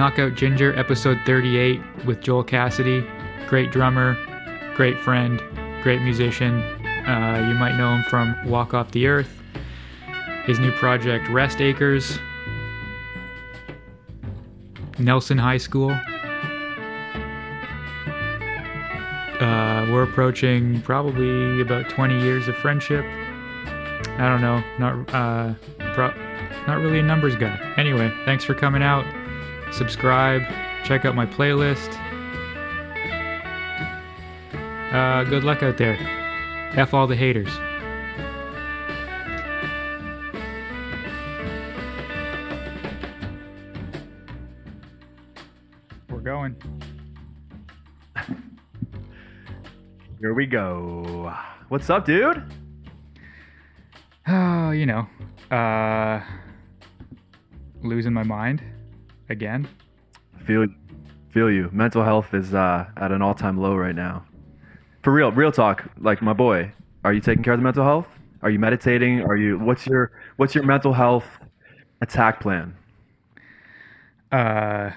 Knockout Ginger, episode 38 with Joel Cassady. Great drummer, great friend, great musician. Uh, you might know him from Walk Off the Earth. His new project, Rest Acres. Nelson High School. Uh, we're approaching probably about 20 years of friendship. I don't know, not uh, pro- not really a numbers guy. Anyway, thanks for coming out. Subscribe, check out my playlist. Uh, good luck out there. F all the haters. We're going. Here we go. What's up, dude? Oh, you know, uh, losing my mind again. Feel feel you. Mental health is uh, at an all-time low right now. For real, real talk. Like my boy, are you taking care of the mental health? Are you meditating? Are you what's your what's your mental health attack plan? Uh,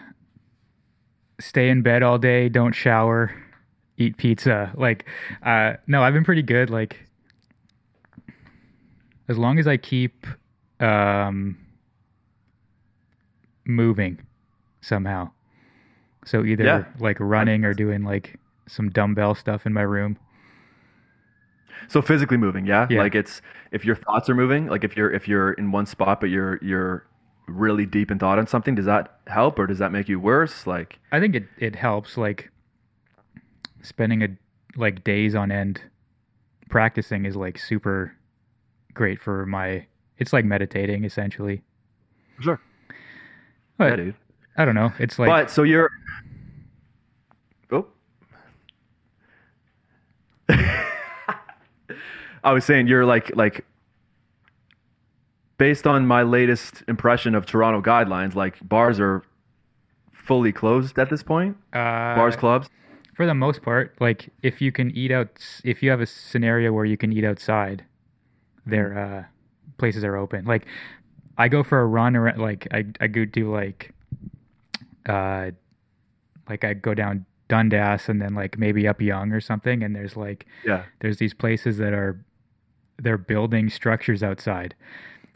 stay in bed all day, don't shower, eat pizza. Like, uh, no, I've been pretty good. Like, as long as I keep um, moving somehow. So either Yeah. like running or doing like some dumbbell stuff in my room. So physically moving, yeah? Yeah. Like it's if your thoughts are moving, like if you're if you're in one spot but you're you're really deep in thought on something, does that help or does that make you worse? Like I think it, it helps like spending a like days on end practicing is like super great for my it's like meditating essentially. Sure. But yeah, dude. I don't know. It's like but so you're Oh. I was saying you're like like based on my latest impression of Toronto guidelines, like bars are fully closed at this point. uh, Bars, clubs. for the most part, like if you can eat out if you have a scenario where you can eat outside, their uh places are open. Like I go for a run around like I I go do like uh like I go down Dundas and then like maybe up Yonge or something and there's like Yeah. there's these places that are they're building structures outside.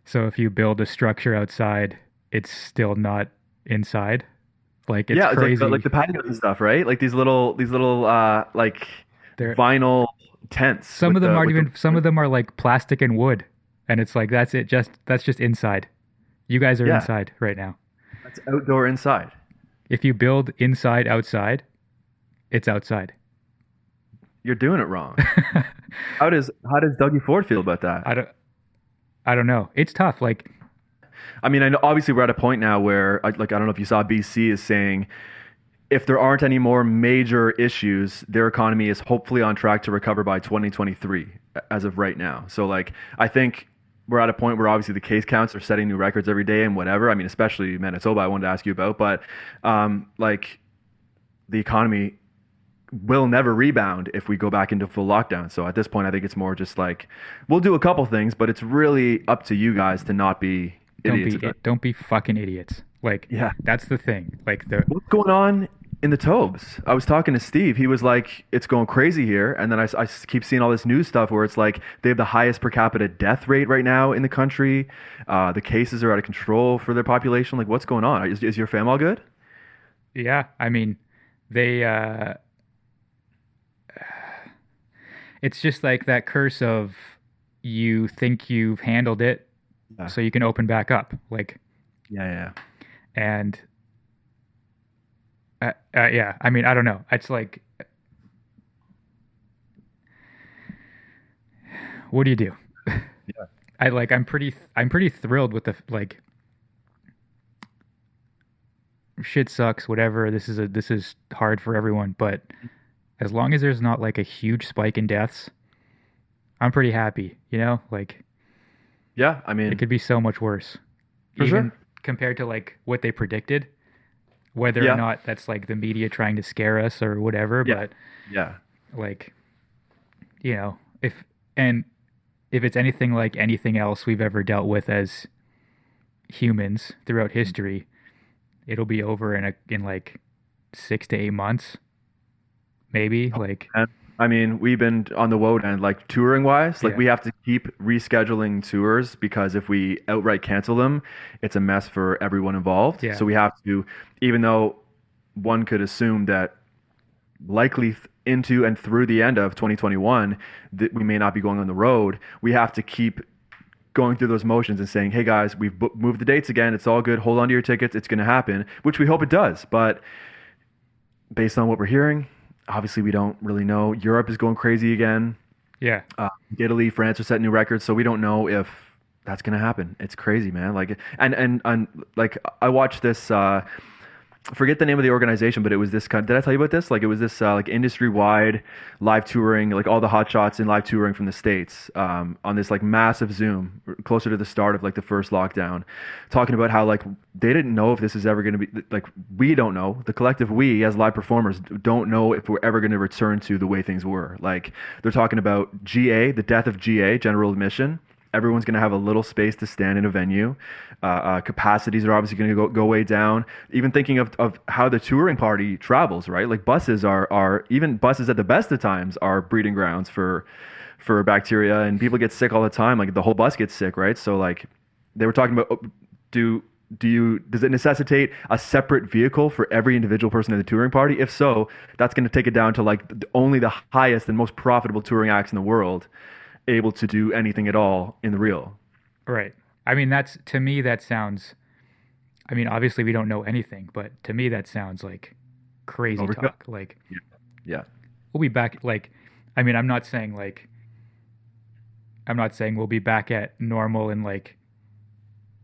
So if you build a structure outside, it's still not inside. Like it's yeah, it's crazy. like, like the patios and stuff, right? Like these little these little uh like They're- vinyl tents. some of them the- aren't with the- even some of them are like plastic and wood. And it's like that's it just that's just inside. You guys are Yeah. inside right now. That's outdoor inside. If you build inside outside, it's outside. You're doing it wrong. how does how does Dougie Ford feel about that? I don't I don't know. It's tough. Like I mean, I know obviously we're at a point now where, like, I don't know if you saw BC is saying if there aren't any more major issues, their economy is hopefully on track to recover by 2023 as of right now. So, like, I think we're at a point where obviously the case counts are setting new records every day and whatever. I mean, especially Manitoba, I wanted to ask you about, but um, like, the economy will never rebound if we go back into full lockdown. So at this point, I think it's more just like we'll do a couple things, but it's really up to you guys to not be don't idiots. be don't be fucking idiots. Like Yeah. that's the thing. Like the What's going on in the Tobes? I was talking to Steve. He was like, "It's going crazy here," and then I, I keep seeing all this news stuff where it's like they have the highest per capita death rate right now in the country. Uh, the cases are out of control for their population. Like, what's going on? Is, is your fam all good? Yeah, I mean, they. uh It's just like that curse of you think you've handled it, Yeah. so you can open back up. Like, Yeah, yeah. and uh, uh, yeah, I mean, I don't know. It's like, what do you do? Yeah. I like. I'm pretty. I'm pretty thrilled with the like. Shit sucks. Whatever. This is a. This is hard for everyone. But as long as there's not like a huge spike in deaths, I'm pretty happy. You know, like Yeah, I mean, it could be so much worse. For sure. compared to like what they predicted. Whether Yeah. or not that's like the media trying to scare us or whatever, Yeah. but yeah, like you know, if and if it's anything like anything else we've ever dealt with as humans throughout mm-hmm. history, it'll be over in a in like six to eight months, maybe. Oh, like And I mean, we've been on the WOTE end, like touring wise, like Yeah. we have to keep rescheduling tours because if we outright cancel them, it's a mess for everyone involved. Yeah. So we have to, even though one could assume that likely th- into and through the end of 2021 that we may not be going on the road, we have to keep going through those motions and saying, "Hey guys, we've bo- moved the dates again. It's all good. Hold on to your tickets. It's going to happen," which we hope it does. But based on what we're hearing, obviously we don't really know. Europe is going crazy again. yeah, Uh, Italy, France are setting new records, so we don't know if that's gonna happen. It's crazy, man. Like, and and and like, I watched this. Uh, forget the name of the organization, but it was this kind. Did I tell you about this? Like, it was this uh, like industry wide live touring, like all the hot shots in live touring from the states um, on this like massive Zoom closer to the start of like the first lockdown, talking about how like they didn't know if this is ever going to be like we don't know the collective we as live performers don't know if we're ever going to return to the way things were. Like they're talking about GA, the death of GA, general admission everyone's going to have a little space to stand in a venue. Uh, uh, capacities are obviously going to go, go way down. Even thinking of, of how the touring party travels, right? Like buses are, are even buses at the best of times are breeding grounds for for bacteria, and people get sick all the time. Like the whole bus gets sick, right? So like they were talking about, oh, do do you does it necessitate a separate vehicle for every individual person in the touring party? If so, that's going to take it down to like only the highest and most profitable touring acts in the world able to do anything at all in the real. right. I mean, that's to me that sounds. I mean, obviously we don't know anything, but to me that sounds like crazy Overkill. talk. Like Yeah. we'll be back. Like, I mean, I'm not saying like. I'm not saying we'll be back at normal in like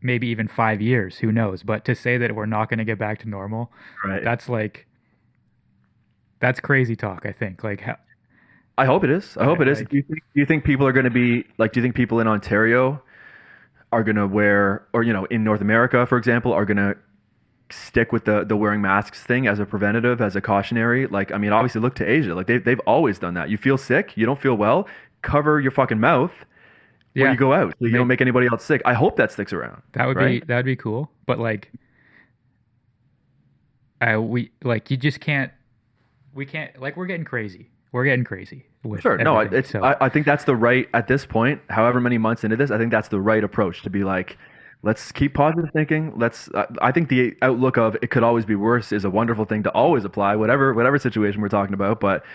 maybe even five years. Who knows? But to say that we're not going to get back to normal, Right. that's like. That's crazy talk. I think. Like, how, I hope it is. I hope it is. like- do, you think, do you think people are going to be like? Do you think people in Ontario are going to wear, or you know, in North America, for example, are going to stick with the the wearing masks thing as a preventative, as a cautionary? Like, I mean, obviously, look to Asia. Like they've they've always done that. You feel sick, you don't feel well, cover your fucking mouth when you go out, so you Make- don't make anybody else sick. I hope that sticks around. That would right? be that would be cool. But like, uh, we like you just can't. We can't like we're getting crazy. We're getting crazy. Sure. No, I- it's. so- I, I think that's the right at this point. However many months into this, I think that's the right approach to be like, let's keep positive thinking. Let's. I I think the outlook of it could always be worse is a wonderful thing to always apply, whatever whatever situation we're talking about. But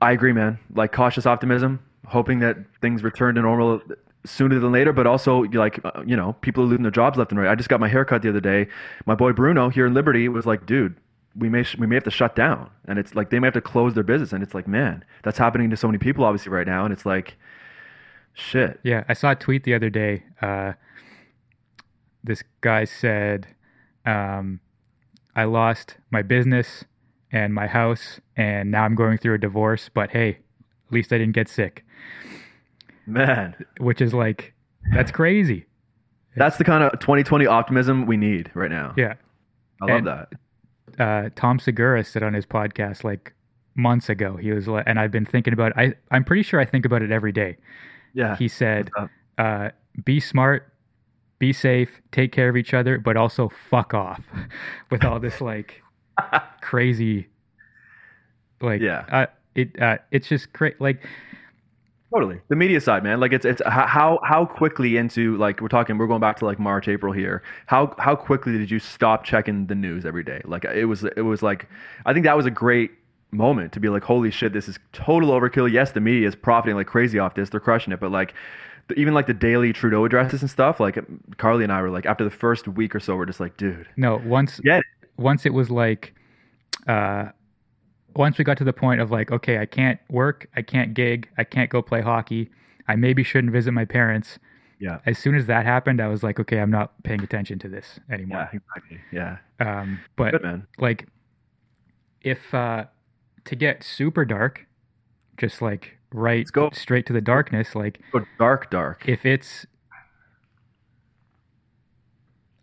I agree, man. Like cautious optimism, hoping that things return to normal sooner than later. But also, like uh, you know, people are losing their jobs left and right. I just got my haircut the other day. My boy Bruno here in Liberty was like, dude. We may we may have to shut down, and it's like they may have to close their business, and it's like, man, that's happening to so many people, obviously, right now, and it's like, shit. yeah, I saw a tweet the other day. Uh, this guy said, um, "I lost my business and my house, and now I'm going through a divorce. But hey, at least I didn't get sick." Man, Which is like, that's crazy. that's the kind of 2020 optimism we need right now. Yeah. I love And- that. Uh, Tom Segura said on his podcast like months ago. He was like, and I've been thinking about. I I'm pretty sure I think about it every day. Yeah. He said, uh, "Be smart, be safe, take care of each other, but also fuck off." With all this like crazy, like Yeah. uh, it uh, it's just crazy. Like Totally. The media side, man. Like it's it's how how quickly into like we're talking we're going back to like March April here. How how quickly did you stop checking the news every day? Like it was it was like I think that was a great moment to be like holy shit this is total overkill. Yes, the media is profiting like crazy off this. They're crushing it, but like even like the daily Trudeau addresses and stuff, like Carly and I were like after the first week or so we're just like, dude, no, once get it. once it was like uh once we got to the point of like okay i can't work i can't gig i can't go play hockey i maybe shouldn't visit my parents Yeah. as soon as that happened i was like okay i'm not paying attention to this anymore. Yeah, exactly. Yeah. um but Good man. like if uh to get super dark just like right Let's go. straight to the darkness like Go dark, dark. if it's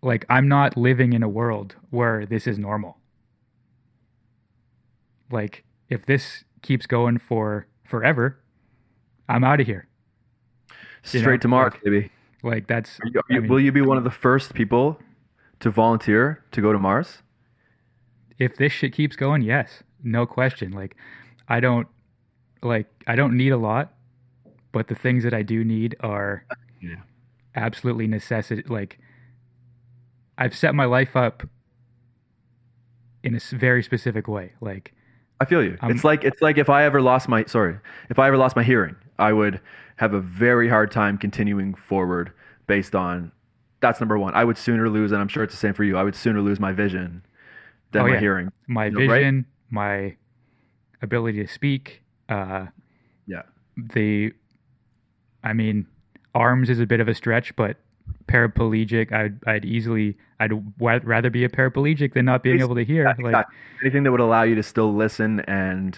like I'm not living in a world where this is normal. Like if this keeps going for forever, I'm out of here. you Straight know, to Mark, like- baby. Like that's you, I mean, will you be one of the first people to volunteer to go to Mars? If this shit keeps going, yes, no question. Like, I don't like I don't need a lot, but the things that I do need are Yeah. absolutely necessity. Like, I've set my life up in a very specific way. Like, I feel you. Um, it's like it's like if I ever lost my sorry, if I ever lost my hearing, I would have a very hard time continuing forward based on that's number one. I would sooner lose, and I'm sure it's the same for you. I would sooner lose my vision than Oh, my yeah. hearing. my You know, right? vision, my ability to speak, uh, Yeah. the, I mean, arms is a bit of a stretch, but paraplegic, I'd, I'd easily, I'd wa- rather be a paraplegic than not being It's- able to hear. Like. Anything that would allow you to still listen and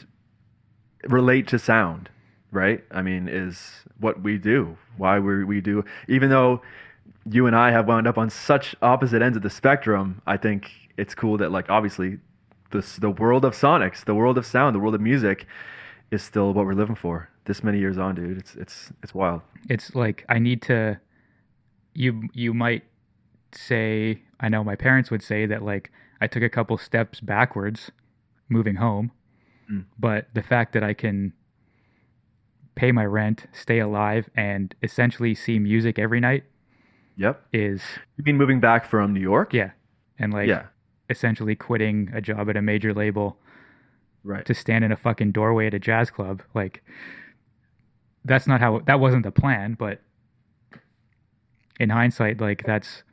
relate to sound, right? I mean, is what we do. Why we we do. Even though you and I have wound up on such opposite ends of the spectrum, I think it's cool that like obviously this the world of sonics, the world of sound, the world of music is still what we're living for. This many years on, dude. It's it's it's wild. it's like I need to you you might say I know my parents would say that like I took a couple steps backwards moving home Mm. but the fact that I can pay my rent, stay alive and essentially see music every night Yep. is You mean moving back from New York? yeah and like yeah. essentially quitting a job at a major label Right. to stand in a fucking doorway at a jazz club like that's not how that wasn't the plan but in hindsight like that's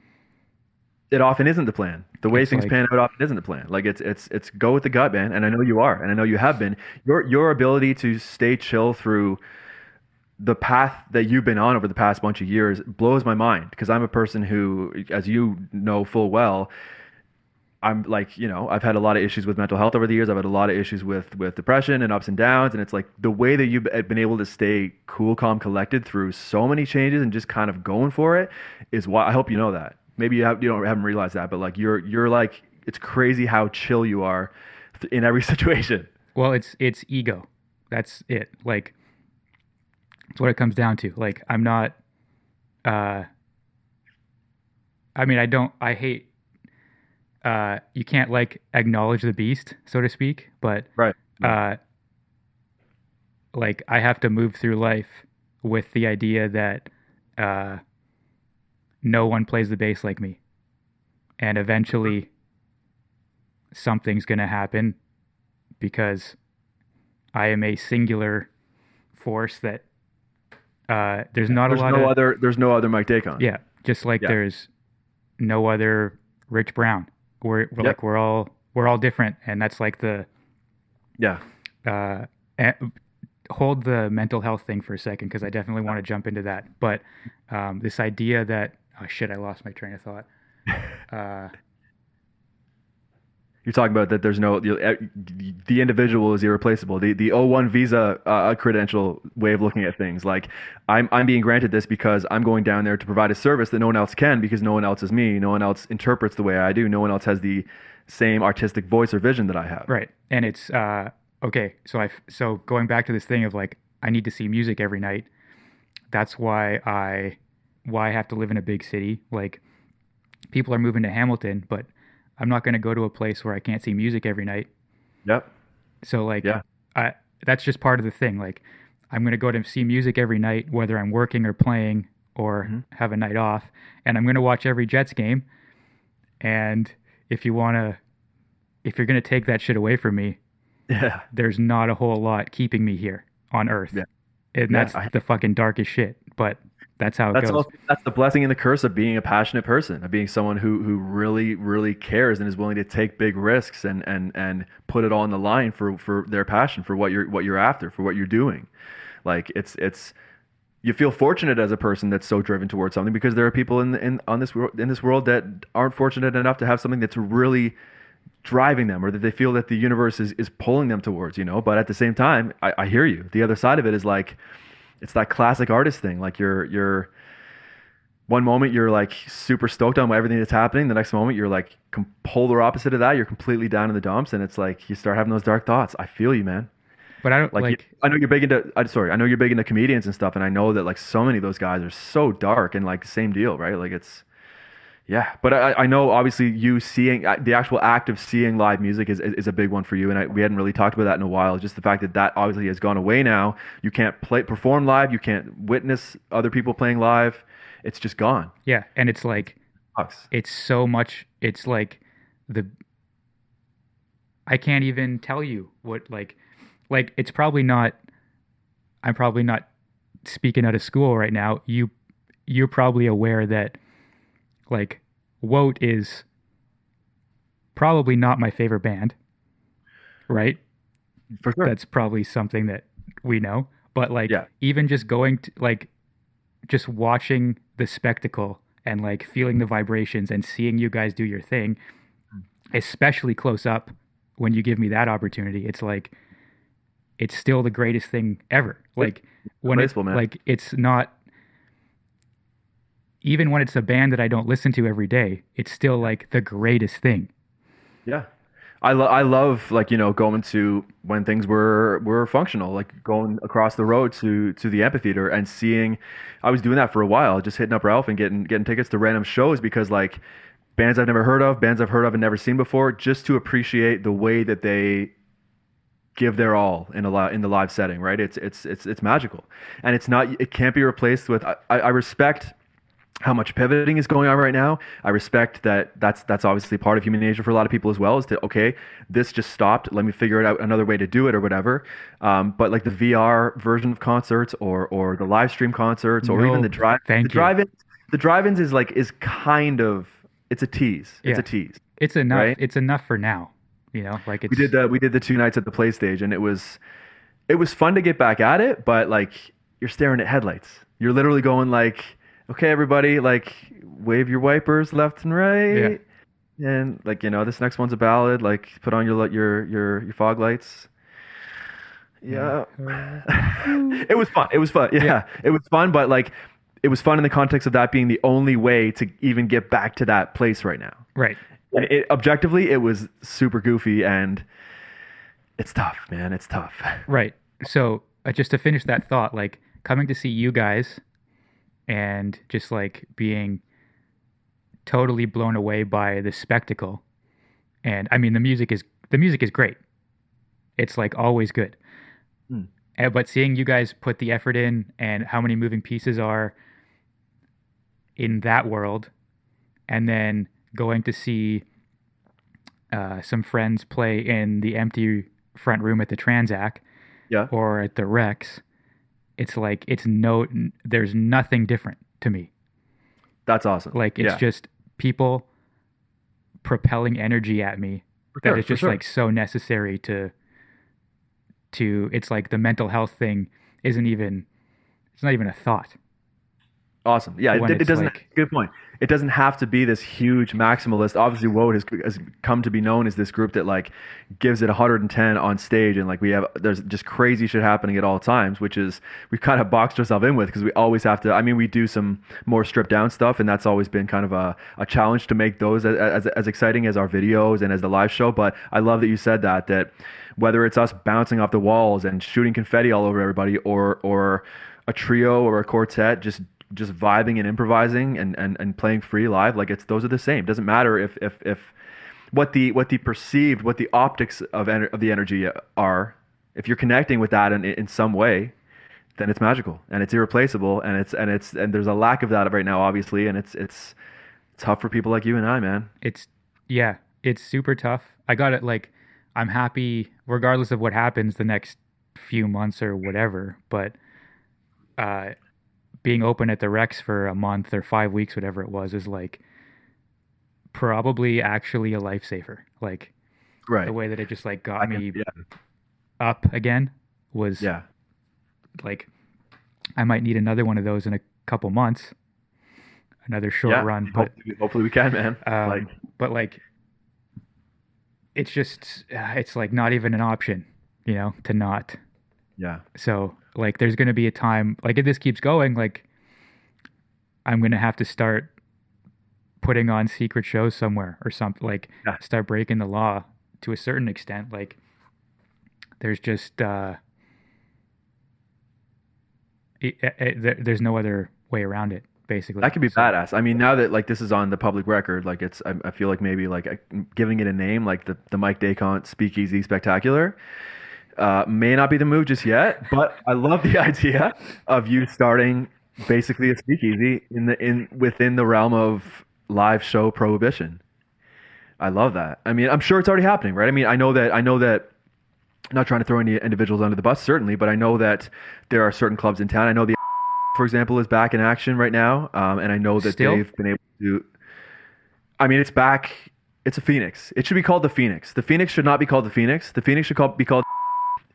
it often isn't the plan. The way things like- pan out often isn't the plan. Like it's it's it's go with the gut, man. And I know you are, and I know you have been. Your your ability to stay chill through the path that you've been on over the past bunch of years blows my mind because I'm a person who, as you know full well, I'm like, you know, I've had a lot of issues with mental health over the years. I've had a lot of issues with with depression and ups and downs. And it's like the way that you've been able to stay cool, calm, collected through so many changes and just kind of going for it is why I hope you know that. Maybe you have you don't haven't realized that, but like you're you're like it's crazy how chill you are in every situation. well it's it's ego that's it like it's what it comes down to like i'm not uh i mean i don't i hate uh you can't like acknowledge the beast so to speak but Right. uh like i have to move through life with the idea that uh no one plays the bass like me and eventually something's going to happen because i am a singular force that uh there's not there's a lot no of other there's no other Mike Deicont. yeah just like Yeah. there's no other rich brown we're, we're Yep. like we're all we're all different and that's like the Yeah. uh, hold the mental health thing for a second because I definitely want to jump into that. But um, this idea that oh shit, I lost my train of thought. Uh, You're talking about that there's no the individual is irreplaceable. The the O1 visa uh, credential way of looking at things. Like I'm I'm being granted this because I'm going down there to provide a service that no one else can because no one else is me. No one else interprets the way I do. No one else has the same artistic voice or vision that I have. right, and it's uh, okay. So I so going back to this thing of like I need to see music every night. That's why I why I have to live in a big city. Like people are moving to Hamilton, but I'm not going to go to a place where I can't see music every night. Yep. So like, Yeah. I that's just part of the thing. Like, I'm gonna go to see music every night, whether I'm working or playing or Mhm. have a night off, and I'm gonna watch every Jets game. And if you wanna, if you're gonna take that shit away from me, Yeah. there's not a whole lot keeping me here on Earth. Yeah. And Yeah, that's I- the fucking darkest shit. But that's how it That's goes. also, that's the blessing and the curse of being a passionate person, of being someone who who really really cares and is willing to take big risks and and and put it all on the line for for their passion for what you're what you're after for what you're doing. Like it's it's you feel fortunate as a person that's so driven towards something because there are people in in on this world in this world that aren't fortunate enough to have something that's really driving them or that they feel that the universe is, is pulling them towards you know but at the same time I, I hear you the other side of it is like it's that classic artist thing. Like you're you're one moment you're like super stoked on everything that's happening. The next moment you're like com- polar opposite of that. You're completely down in the dumps and it's like you start having those dark thoughts. I feel you man. But I don't like, like. i know you're big into i'm sorry i know you're big into comedians and stuff and i know that like so many of those guys are so dark and like the same deal right? Like it's Yeah, but I, I know obviously you seeing uh, the actual act of seeing live music is, is, is a big one for you, and I, we hadn't really talked about that in a while. Just the fact that that obviously has gone away now. You can't play perform live. You can't witness other people playing live. It's just gone. Yeah, and it's like it's so much. It's like the I can't even tell you what like like it's probably not. I'm probably not speaking out of school right now. You you're probably aware that like WOTE is probably not my favorite band, right? For sure. That's probably something that we know. But like Yeah. even just going to like just watching the spectacle and like feeling the vibrations and seeing you guys do your thing, mm. especially close up when you give me that opportunity, it's like it's still the greatest thing ever. Like when it's man. like it's not even when it's a band that I don't listen to every day, it's still like the greatest thing. Yeah. I, lo- I love like you know going to when things were were functional like going across the road to to the amphitheater and seeing I was doing that for a while just hitting up Ralph and getting getting tickets to random shows because like bands I've never heard of bands I've heard of and never seen before just to appreciate the way that they give their all in a li- in the live setting right it's it's it's it's magical and it's not it can't be replaced with I, I I respect how much pivoting is going on right now. I respect that that's that's obviously part of human nature for a lot of people as well. Is to okay, this just stopped. Let me figure it out another way to do it or whatever. Um, but like the VR version of concerts or or the live stream concerts or No, even the drive the you. drive-in the drive-ins is like is kind of it's a tease. It's a tease. It's enough. Right? It's enough for now. You know, like it's We did the we did the two nights at the play stage and it was it was fun to get back at it, but like you're staring at headlights. You're literally going like, okay, everybody, like wave your wipers left and right. And like, you know, this next one's a ballad, like put on your your your your fog lights. Yeah. it was fun. It was fun. Yeah. Yeah. It was fun, but like it was fun in the context of that being the only way to even get back to that place right now. right. And it, objectively, it was super goofy and it's tough, man. It's tough. Right. So uh, just to finish that thought, like coming to see you guys and just like being totally blown away by the spectacle. And I mean, the music is the music is great. It's like always good. Hmm. And, but seeing you guys put the effort in and how many moving pieces are in that world, and then going to see uh, some friends play in the empty front room at the Tranzac Yeah. or at the Rex, it's like it's no, there's nothing different to me. That's awesome. Like it's Yeah. just people propelling energy at me For that sure, is just sure. like so necessary to to it's like the mental health thing isn't even it's not even a thought. Awesome. Yeah, it, it doesn't. like- good point. It doesn't have to be this huge maximalist. Obviously, WOTE has, has come to be known as this group that like gives it 110 on stage, and like we have there's just crazy shit happening at all times, which is we've kind of boxed ourselves in with because we always have to. I mean, we do some more stripped down stuff, and that's always been kind of a, a challenge to make those as, as as exciting as our videos and as the live show. But I love that you said that that whether it's us bouncing off the walls and shooting confetti all over everybody, or or a trio or a quartet just just vibing and improvising and, and, and playing free live like it's those are the same doesn't matter if if, if what the what the perceived what the optics of ener- of the energy are if you're connecting with that in, in some way then it's magical and it's irreplaceable and it's and it's and there's a lack of that right now obviously and it's it's tough for people like you and I man It's yeah, it's super tough. I got it like I'm happy regardless of what happens the next few months or whatever, but uh being open at the Rex for a month or 5 weeks whatever it was is like probably actually a lifesaver. Like right. the way that it just like got I can- me yeah up again was yeah. like I might need another one of those in a couple months. Another short yeah run, but hopefully, hopefully we can man. Um, like but like it's just it's like not even an option you know to not. Yeah. So like there's gonna be a time like if this keeps going like i'm gonna have to start putting on secret shows somewhere or something like Yeah. start breaking the law to a certain extent like there's just uh it, it, there, there's no other way around it basically. That could be So- badass. I mean, now that like this is on the public record, like it's, I, I feel like maybe like giving it a name, like the the Mike Deicont Speakeasy Spectacular, uh, may not be the move just yet. But I love the idea of you starting basically a speakeasy in the in within the realm of live show prohibition. I love that. I mean, I'm sure it's already happening, right? I mean, I know that I know that not trying to throw any individuals under the bus certainly, but I know that there are certain clubs in town. I know the for example is back in action right now, um, and I know that Still? they've been able to. I mean, it's back. It's a phoenix. It should be called the phoenix. The phoenix should not be called the phoenix. The phoenix should call, be called.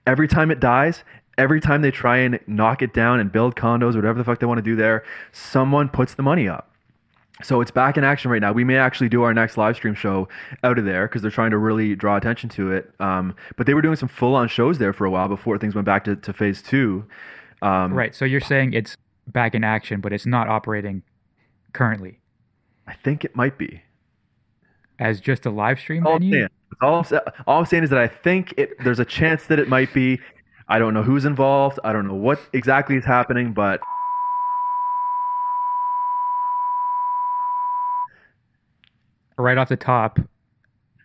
Every time it dies, every time they try and knock it down and build condos, or whatever the fuck they want to do there, someone puts the money up. So it's back in action right now. We may actually do our next live stream show out of there because they're trying to really draw attention to it. Um, but they were doing some full on shows there for a while before things went back to, to phase two. Um, Right. So you're saying it's back in action, but it's not operating currently I think it might be. As just a live stream All I'm, saying, all, I'm, all I'm saying is that I think it, there's a chance that it might be. I don't know who's involved. I don't know what exactly is happening, but Right off the top,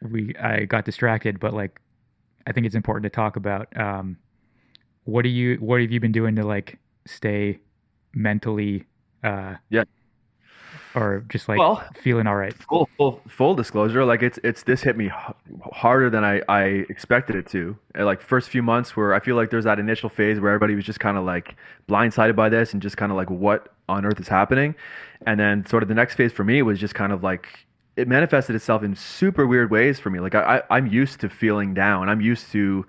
we I got distracted, but like I think it's important to talk about. Um, what do you what have you been doing to like stay mentally uh Yeah. Or just like Well- feeling all right? full full full disclosure like it's it's this hit me h- harder than I I expected it to. Like first few months where I feel like there's that initial phase where everybody was just kind of like blindsided by this and just kind of like what on earth is happening. And then sort of the next phase for me was just kind of like it manifested itself in super weird ways for me. Like I, I I'm used to feeling down. I'm used to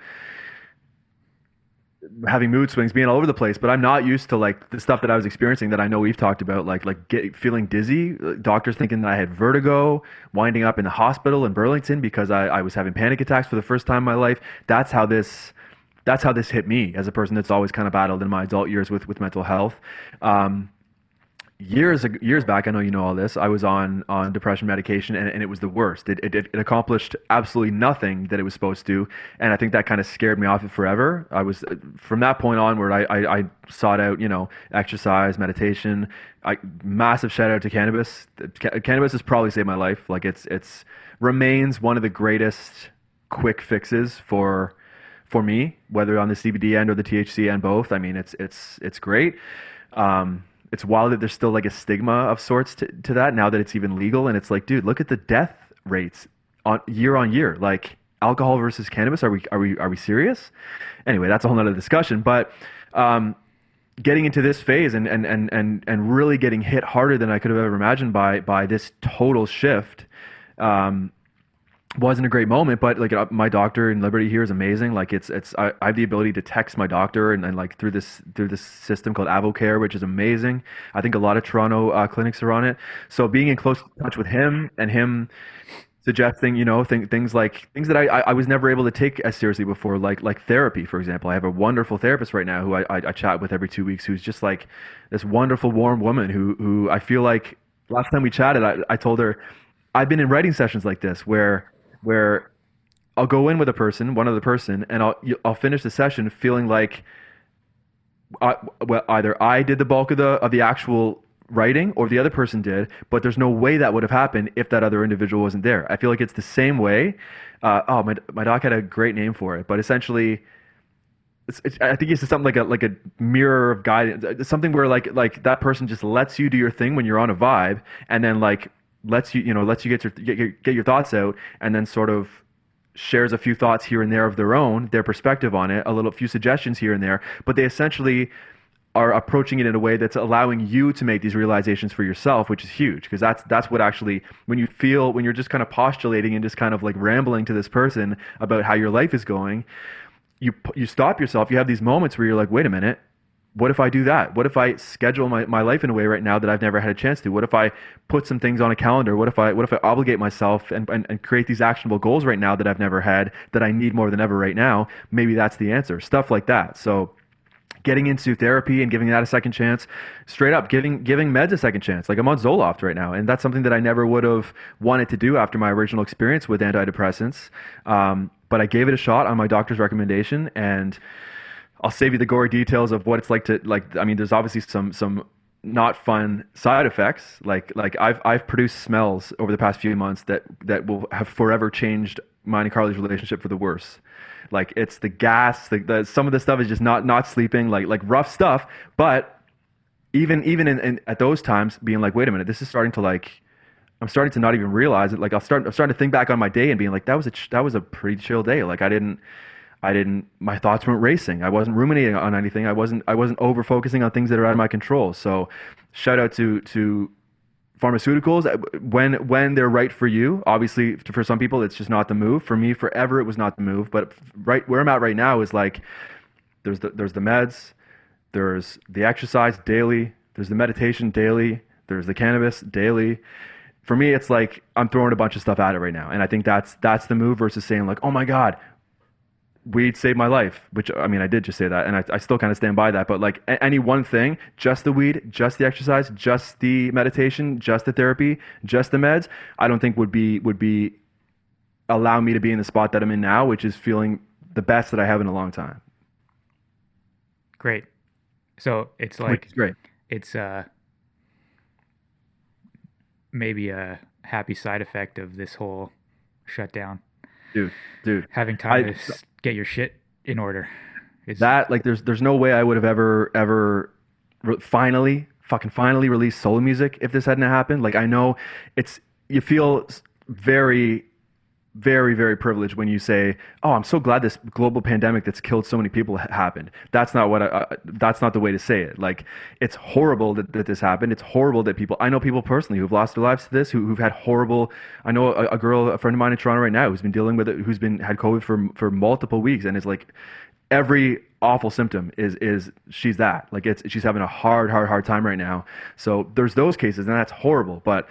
having mood swings, being all over the place, but I'm not used to like the stuff that I was experiencing that I know we've talked about, like like get, feeling dizzy, doctors thinking that I had vertigo, winding up in the hospital in Burlington because I, I was having panic attacks for the first time in my life. That's how this that's how this hit me as a person that's always kind of battled in my adult years with with mental health. Um, years years back, I know you know all this. I was on on depression medication, and, and it was the worst. It, it it accomplished absolutely nothing that it was supposed to, and I think that kind of scared me off it forever. I was from that point onward. I I, I sought out you know exercise, meditation. I massive shout out to cannabis. Ca- Cannabis has probably saved my life. Like it's it's remains one of the greatest quick fixes for for me, whether on the CBD end or the THC end, both. I mean, it's it's it's great. Um, it's wild that there's still like a stigma of sorts to, to that now that it's even legal, and it's like, dude, look at the death rates on year on year. Like alcohol versus cannabis. Are we are we are we serious? Anyway, that's a whole nother discussion. But um, getting into this phase and, and, and, and, and really getting hit harder than I could have ever imagined by by this total shift. Um, wasn't a great moment, but like uh, my doctor in Liberty here is amazing. Like it's it's I, I have the ability to text my doctor and, and like through this through this system called AvoCare, which is amazing. I think a lot of Toronto uh, clinics are on it. So being in close touch with him and him suggesting you know th- things like things that I, I I was never able to take as seriously before, like like therapy, for example. I have a wonderful therapist right now who I, I, I chat with every two weeks, who's just like this wonderful, warm woman who who I feel like last time we chatted, I, I told her I've been in writing sessions like this where where I'll go in with a person, one other person, and I'll I'll finish the session feeling like I, well, either I did the bulk of the of the actual writing or the other person did, but there's no way that would have happened if that other individual wasn't there. I feel like it's the same way. Uh, oh, my my doc had a great name for it, but essentially. It's, it's, I think it's something like a like a mirror of guidance, something where like like that person just lets you do your thing when you're on a vibe, and then like lets you you know lets you get your get your, get your thoughts out, and then sort of shares a few thoughts here and there of their own, their perspective on it, a little few suggestions here and there, but they essentially are approaching it in a way that's allowing you to make these realizations for yourself, which is huge because that's that's what actually when you feel when you're just kind of postulating and just kind of like rambling to this person about how your life is going, you you stop yourself. You have these moments where you're like, wait a minute, what if I do that? What if I schedule my, my life in a way right now that I've never had a chance to? What if I put some things on a calendar? What if I what if I obligate myself and, and, and create these actionable goals right now that I've never had that I need more than ever right now? Maybe that's the answer. Stuff like that. So getting into therapy and giving that a second chance straight up giving giving meds a second chance like i'm on zoloft right now and that's something that i never would have wanted to do after my original experience with antidepressants um, but i gave it a shot on my doctor's recommendation and i'll save you the gory details of what it's like to like i mean there's obviously some some not fun side effects. Like like I've I've produced smells over the past few months that that will have forever changed mine and Carly's relationship for the worse. Like it's the gas, the, the some of the stuff is just not not sleeping, like like rough stuff. But even even in, in at those times, being like, wait a minute, this is starting to like. I'm starting to not even realize it. Like I'll start. I'm starting to think back on my day and being like, that was a that was a pretty chill day. Like I didn't I didn't. My thoughts weren't racing. I wasn't ruminating on anything. I wasn't. I wasn't over focusing on things that are out of my control. So, shout out to to pharmaceuticals when when they're right for you. Obviously, for some people, it's just not the move. For me, forever it was not the move. But right where I'm at right now is like there's the there's the meds, there's the exercise daily, there's the meditation daily, there's the cannabis daily for me it's like i'm throwing a bunch of stuff at it right now and i think that's that's the move versus saying like oh my god weed saved my life, which I mean, I did just say that, and I, I still kind of stand by that. But like a- any one thing, just the weed, just the exercise, just the meditation, just the therapy, just the meds, I don't think would be would be allow me to be in the spot that I'm in now, which is feeling the best that I have in a long time. Great. So it's like great. It's uh maybe a happy side effect of this whole shutdown dude, dude. Having time I, to get your shit in order. Is that like there's there's no way I would have ever ever re- finally fucking finally released solo music if this hadn't happened. Like I know it's you feel very very very privileged when you say oh i'm so glad this global pandemic that's killed so many people ha- happened. That's not what I, uh, that's not the way to say it. Like it's horrible that, that this happened. It's horrible that people i know people personally who've lost their lives to this who, who've had horrible i know a, a, girl a friend of mine in toronto right now who's been dealing with it who's been had covid for for multiple weeks and it's like every awful symptom is is she's that. Like it's she's having a hard hard hard time right now. So there's those cases and that's horrible but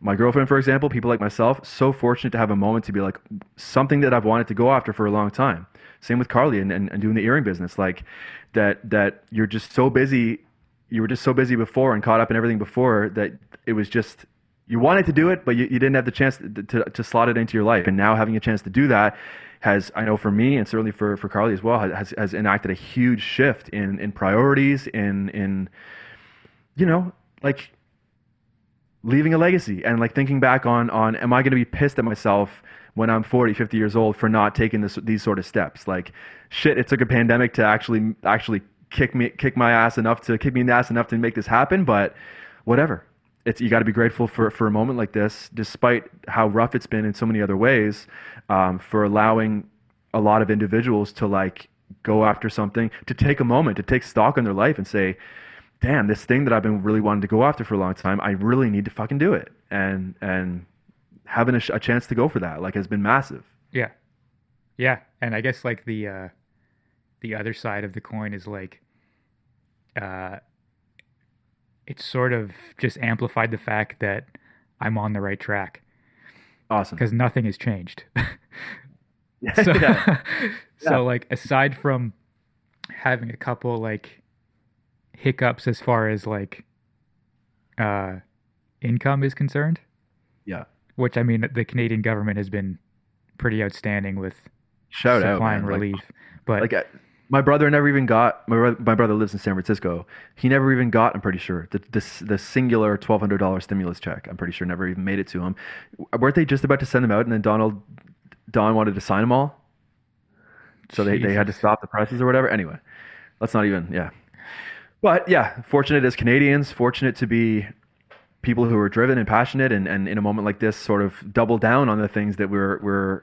my girlfriend, for example, people like myself, so fortunate to have a moment to be like something that I've wanted to go after for a long time. Same with Carly and, and, and doing the earring business. Like that that you're just so busy you were just so busy before and caught up in everything before that it was just you wanted to do it, but you, you didn't have the chance to, to, to slot it into your life. And now having a chance to do that has, I know for me and certainly for, for Carly as well, has, has enacted a huge shift in, in priorities, in, in, you know, like leaving a legacy and like thinking back on on am I going to be pissed at myself when I'm 40, 50 years old for not taking this these sort of steps? Like shit, it took a pandemic to actually actually kick me kick my ass enough to kick me in the ass enough to make this happen, but whatever. It's you got to be grateful for for a moment like this, despite how rough it's been in so many other ways, um, for allowing a lot of individuals to like go after something, to take a moment, to take stock in their life and say, damn, this thing that I've been really wanting to go after for a long time, I really need to fucking do it. And and having a, sh- a chance to go for that like has been massive. Yeah, yeah, and I guess like the uh, the other side of the coin is like, uh, it's sort of just amplified the fact that I'm on the right track. Awesome, because nothing has changed. so, yeah. so yeah. like aside from having a couple like hiccups as far as like uh, income is concerned. Yeah. Which I mean, the Canadian government has been pretty outstanding with shout supplying out relief. Like, but like I, my brother never even got my brother, my brother lives in San Francisco. He never even got. I'm pretty sure the the, the singular twelve hundred dollars stimulus check. I'm pretty sure never even made it to him. Weren't they just about to send them out, and then Donald Don wanted to sign them all? So they, they had to stop the prices or whatever. Anyway, let's not even yeah. But yeah, fortunate as Canadians, fortunate to be people who are driven and passionate and, and in a moment like this sort of double down on the things that we're we're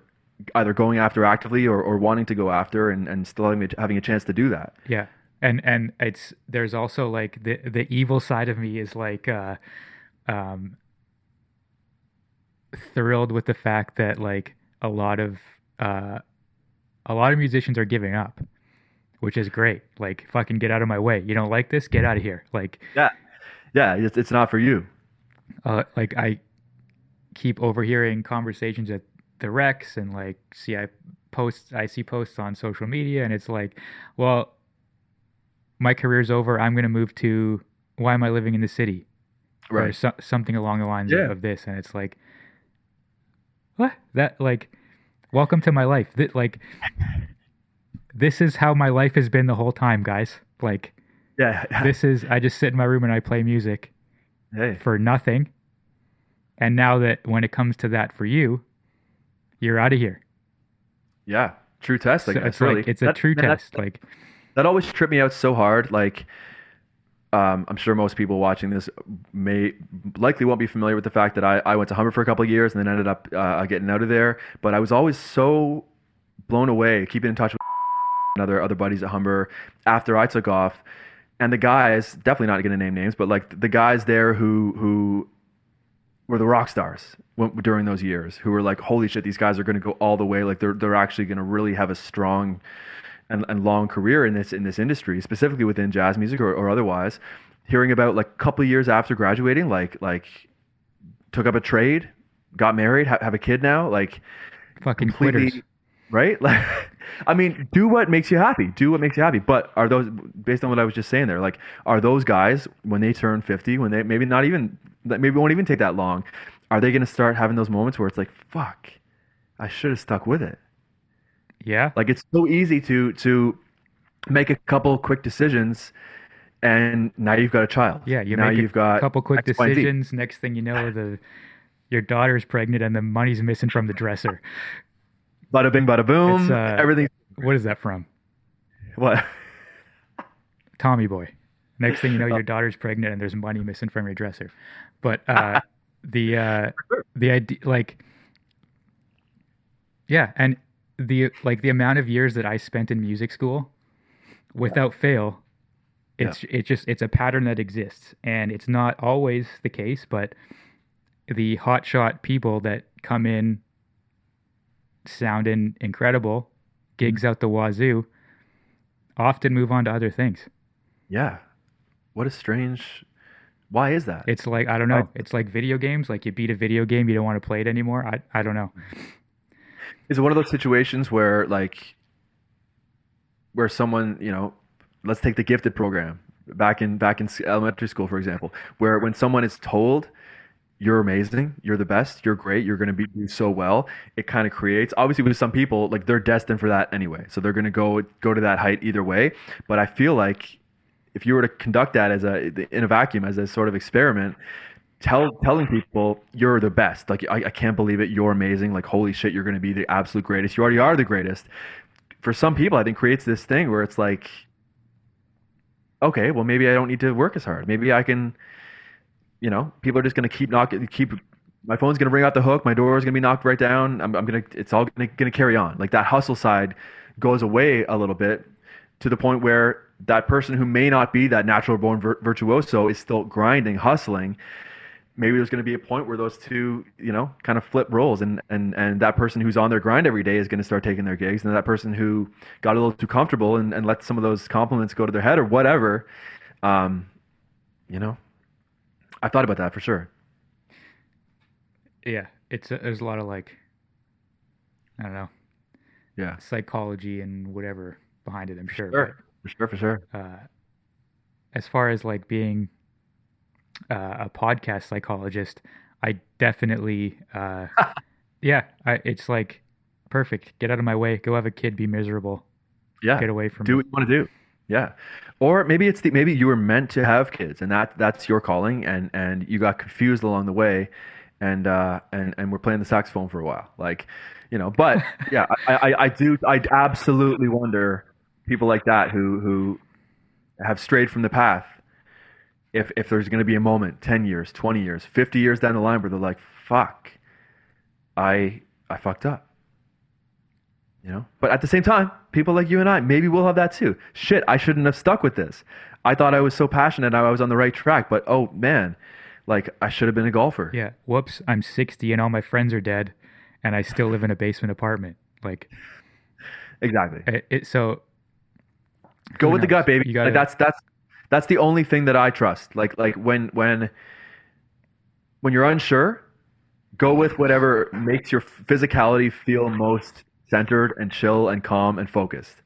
either going after actively or, or wanting to go after and, and still having, having a chance to do that. Yeah. And and it's there's also like the the evil side of me is like uh um thrilled with the fact that like a lot of uh a lot of musicians are giving up which is great. Like, fucking get out of my way. You don't like this? Get out of here. Like, yeah, yeah, it's, it's not for you. Uh, like I keep overhearing conversations at the Rex and like see I post I see posts on social media and it's like, well, my career's over. I'm gonna move to. Why am I living in the city? Right. Or so, something along the lines yeah. of this, and it's like, what that like, welcome to my life. That like this is how my life has been the whole time, guys. Like, Yeah. This is I just sit in my room and I play music hey. for nothing. And now that when it comes to that for you, you're out of here. Yeah. True test. I So guess, it's really. like it's a That- true man, that- test. Like that always tripped me out so hard. Like, um, I'm sure most people watching this may likely won't be familiar with the fact that I, I went to Humber for a couple of years and then ended up uh, getting out of there. But I was always so blown away, keeping in touch with other other buddies at Humber after I took off, and the guys definitely not going to name names, but like the guys there who who were the rock stars during those years, who were like, holy shit, these guys are going to go all the way. Like they're they're actually going to really have a strong and, and long career in this in this industry, specifically within jazz music or, or otherwise. Hearing about like a couple years after graduating, like like took up a trade, got married, ha- have a kid now, like fucking completely quitters. right. Like, I mean, do what makes you happy. Do what makes you happy. But are those based on what I was just saying there? Like, are those guys when they turn fifty, when they maybe not even maybe won't even take that long, are they going to start having those moments where it's like, fuck, I should have stuck with it. Yeah. Like it's so easy to to make a couple quick decisions, and now you've got a child. Yeah, you now make you've got a couple quick X, Y, and Z. decisions. Next thing you know, the your daughter's pregnant and the money's missing from the dresser. Bada bing, bada boom. Uh, everything. What is that from? What? Tommy Boy. Next thing you know, your daughter's pregnant and there's money missing from your dresser. But uh, the uh, the idea, like, yeah, and the like the amount of years that I spent in music school, without fail, it's it's just it's a pattern that exists, and it's not always the case, but the hotshot people that come in sounding incredible, gigs mm. out the wazoo, often move on to other things. Yeah. What a strange. Why is that? It's like I don't know. Oh. It's like video games. Like you beat a video game, you don't want to play it anymore. I I don't know. Is it one of those situations where like where someone, you know, let's take the gifted program back in back in elementary school for example, where when someone is told you're amazing, you're the best, you're great, you're going to be do so well, it kind of creates obviously with some people like they're destined for that anyway. So they're going to go go to that height either way, but I feel like if you were to conduct that as a in a vacuum as a sort of experiment, tell telling people you're the best. Like I, I can't believe it. You're amazing. Like holy shit, you're going to be the absolute greatest. You already are the greatest. For some people, I think creates this thing where it's like, okay, well maybe I don't need to work as hard. Maybe I can, you know, people are just going to keep knocking, keep. My phone's going to ring out the hook. My door is going to be knocked right down. I'm, I'm going to. It's all going to carry on. Like that hustle side goes away a little bit to the point where that person who may not be that natural born vir- virtuoso is still grinding, hustling. Maybe there's going to be a point where those two, you know, kind of flip roles, and and and that person who's on their grind every day is going to start taking their gigs, and that person who got a little too comfortable and, and let some of those compliments go to their head or whatever, um, you know, I thought about that for sure. Yeah, it's a, there's a lot of like I don't know Yeah, psychology and whatever behind it. I'm sure. sure, for sure, for sure. Uh, as far as like being uh, a podcast psychologist, I definitely uh, yeah. I, it's like perfect. Get out of my way. Go have a kid. Be miserable. Yeah, Get away from do me. what you want to do. Yeah. Or maybe it's the maybe you were meant to have kids and that that's your calling and and you got confused along the way and uh and and we're playing the saxophone for a while. Like, you know, but yeah, I, I, I do I absolutely wonder people like that who who have strayed from the path if if there's going to be a moment 10 years, 20 years, 50 years down the line where they're like, "Fuck. I I fucked up." You know? But at the same time, people like you and I, maybe we'll have that too. Shit, I shouldn't have stuck with this. I thought I was so passionate and I was on the right track, but oh man, like I should have been a golfer. Yeah. Whoops. I'm 60 and all my friends are dead, and I still live in a basement apartment. Like Exactly. it. it so Go with the gut, baby. You gotta- Like that's that's that's the only thing that I trust. Like like when when when you're unsure, go with whatever makes your physicality feel most centered and chill and calm and focused.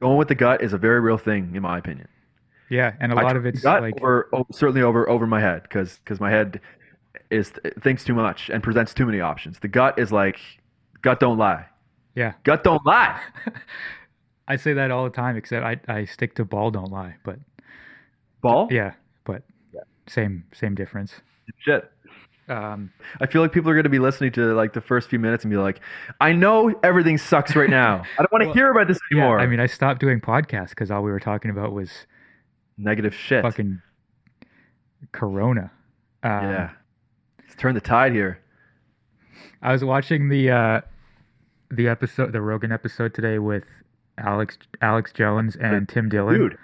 Going with the gut is a very real thing, in my opinion. yeah, and a lot of it's like over, certainly over over my head because my head is thinks too much and presents too many options. The gut is like gut don't lie. yeah. Gut don't lie. I say that all the time, except I I stick to ball don't lie, but Ball? Yeah, but Yeah. same same difference. Shit. Um, I feel like people are going to be listening to like the first few minutes and be like, I know everything sucks right now. I don't want to Well, hear about this yeah, anymore. I mean, I stopped doing podcasts because all we were talking about was negative shit. fucking Corona. Um, yeah. Let's turn the tide here. I was watching the uh, the episode, the Rogan episode today with Alex Alex Jones and Tim Dillon. Dude,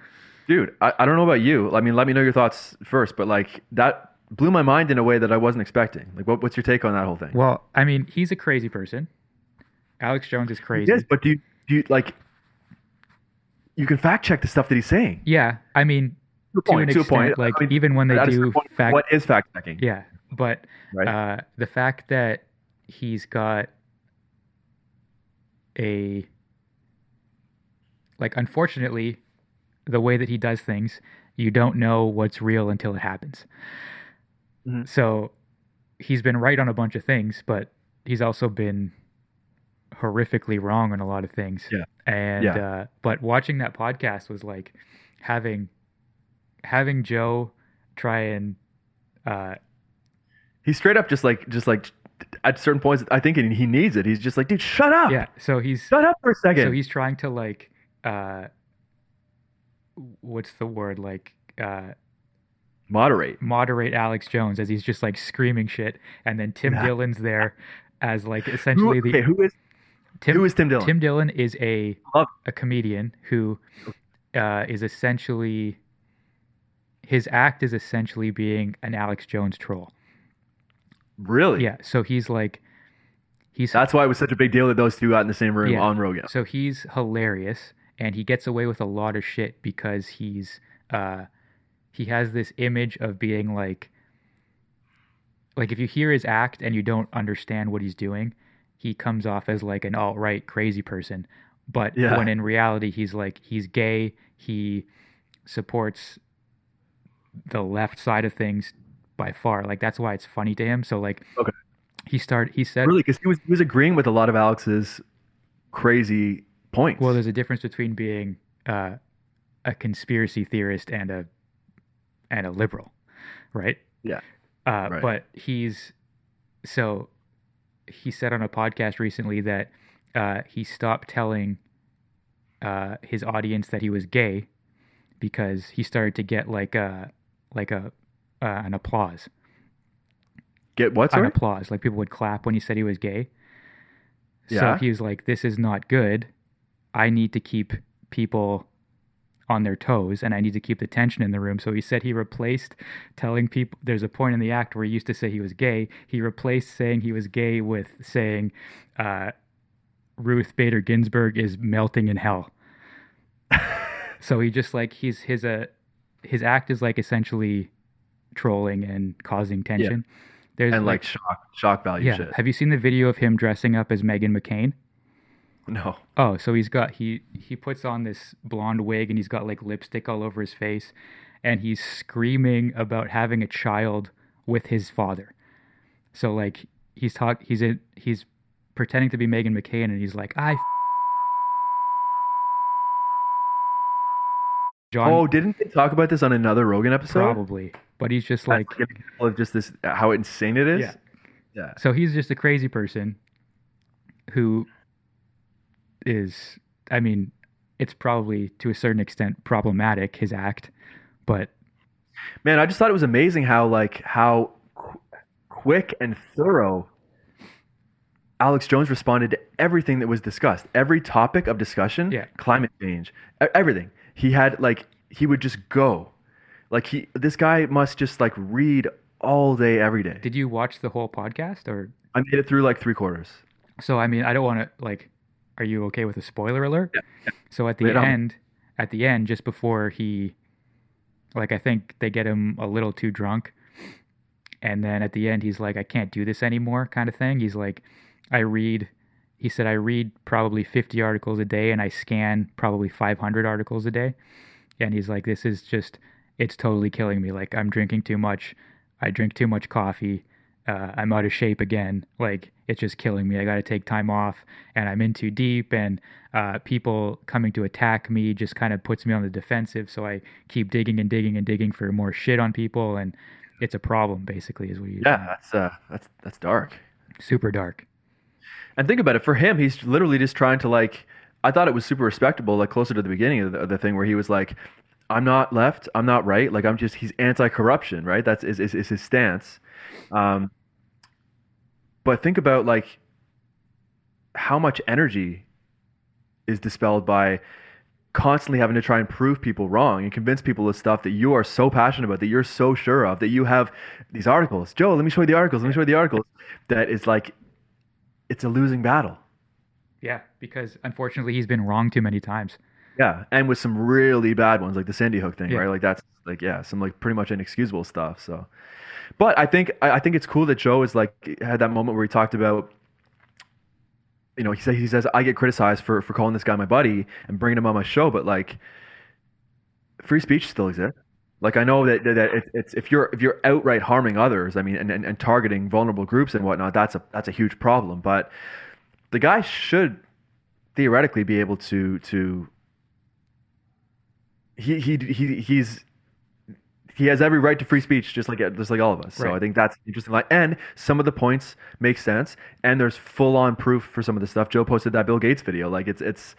dude, I, I don't know about you. I mean, let me know your thoughts first, but like that blew my mind in a way that I wasn't expecting. Like, what, what's your take on that whole thing? Well, I mean, he's a crazy person. Alex Jones is crazy. Yes, but do you, do you like, you can fact check the stuff that he's saying. Yeah, I mean, To to point, an to extent, point. like I mean, even when they do the fact, what is fact checking? yeah, but Right. uh, the fact that he's got a like, unfortunately, the way that he does things, you don't know what's real until it happens. Mhm. So he's been right on a bunch of things, but he's also been horrifically wrong on a lot of things. Yeah. And Yeah. uh but watching that podcast was like having having Joe try and uh He's straight up just like, just like at certain points, I think he needs it. He's just like, dude, shut up. yeah, so he's Shut up for a second. so he's trying to like uh what's the word like uh Moderate. moderate Alex Jones as he's just like screaming shit and then Tim Yeah. Dillon's there as like Who, essentially the okay, who is Tim, who is Tim Dillon? Tim Dillon is a Love- a comedian who uh, is essentially his act is essentially being an Alex Jones troll. really? Yeah, so he's like he's That's why it was such a big deal that those two got in the same room Yeah. on Rogan. so he's hilarious and he gets away with a lot of shit because he's uh he has this image of being like like if you hear his act and you don't understand what he's doing, he comes off as like an alt-right crazy person. But Yeah. when in reality he's like he's gay, he supports the left side of things by far. Like that's why it's funny to him. So like Okay. he started he said Really, because he was he was agreeing with a lot of Alex's crazy points. Well, there's a difference between being uh, a conspiracy theorist and a and a liberal, right? Yeah. Uh, Right. But he's so he said on a podcast recently that uh, he stopped telling uh, his audience that he was gay because he started to get like a like a uh, an applause, get what? an applause, like people would clap when he said he was gay. Yeah. So he was like, "This is not good. I need to keep people on their toes, and I need to keep the tension in the room." So he said he replaced telling people. There's a point in the act where he used to say he was gay. He replaced saying he was gay with saying, uh, "Ruth Bader Ginsburg is melting in hell." so he just like he's his uh his act is like essentially trolling and causing tension. There's and like shock shock value yeah. shit. Have you seen the video of him dressing up as Meghan McCain? No. Oh, so he's got he he puts on this blonde wig and he's got like lipstick all over his face and he's screaming about having a child with his father. So like he's talk he's in he's pretending to be Meghan McCain and he's like I f- John Oh, didn't they talk about this on another Rogan episode? probably, but he's just like That's an example of just this how insane it is. Yeah. Yeah. So he's just a crazy person who is, I mean, it's probably to a certain extent problematic, his act, but Man, I just thought it was amazing how like how qu- quick and thorough Alex Jones responded to everything that was discussed. Every topic of discussion, Yeah. climate change, everything. He had like he would just go. Like he this guy must just like read all day every day. did you watch the whole podcast or? I made it through like three quarters. So, I mean, I don't want to, like, are you okay with a spoiler alert? So at the Lay it on. end, at the end, just before he, like, I think they get him a little too drunk. And then at the end, he's like, I can't do this anymore, kind of thing. He's like, I read, he said, I read probably 50 articles a day and I scan probably 500 articles a day. And he's like, this is just, it's totally killing me. Like, I'm drinking too much. I drink too much coffee. Uh, I'm out of shape again. Like, it's just killing me. I got to take time off, and I'm in too deep, and uh, people coming to attack me just kind of puts me on the defensive. So I keep digging and digging and digging for more shit on people, and it's a problem. Basically, is what you Yeah, that's uh, that's that's dark. super dark. And think about it. For him, he's literally just trying to like. I thought it was super respectable, like closer to the beginning of the, of the thing, where he was like, "I'm not left. I'm not right. Like I'm just." He's anti-corruption, right? That's is is, is his stance. Um, but think about like how much energy is dispelled by constantly having to try and prove people wrong and convince people of stuff that you are so passionate about, that you're so sure of, that you have these articles. Joe, let me show you the articles. Let me show you the articles. That is like, it's a losing battle. Yeah, because unfortunately, he's been wrong too many times. Yeah, and with some really bad ones, like the Sandy Hook thing, Yeah. right? Like that's like yeah, some like pretty much inexcusable stuff. So, but I think I think it's cool that Joe is like had that moment where he talked about, you know, he said he says I get criticized for for calling this guy my buddy and bringing him on my show, but like, free speech still exists. Like I know that that it, it's if you're if you're outright harming others, I mean, and, and, and targeting vulnerable groups and whatnot, that's a that's a huge problem. But the guy should theoretically be able to to he he he he's he has every right to free speech, just like just like all of us. So I think that's interesting. Like, and some of the points make sense, and there's full on proof for some of the stuff. Joe posted that Bill Gates video. Like, it's it's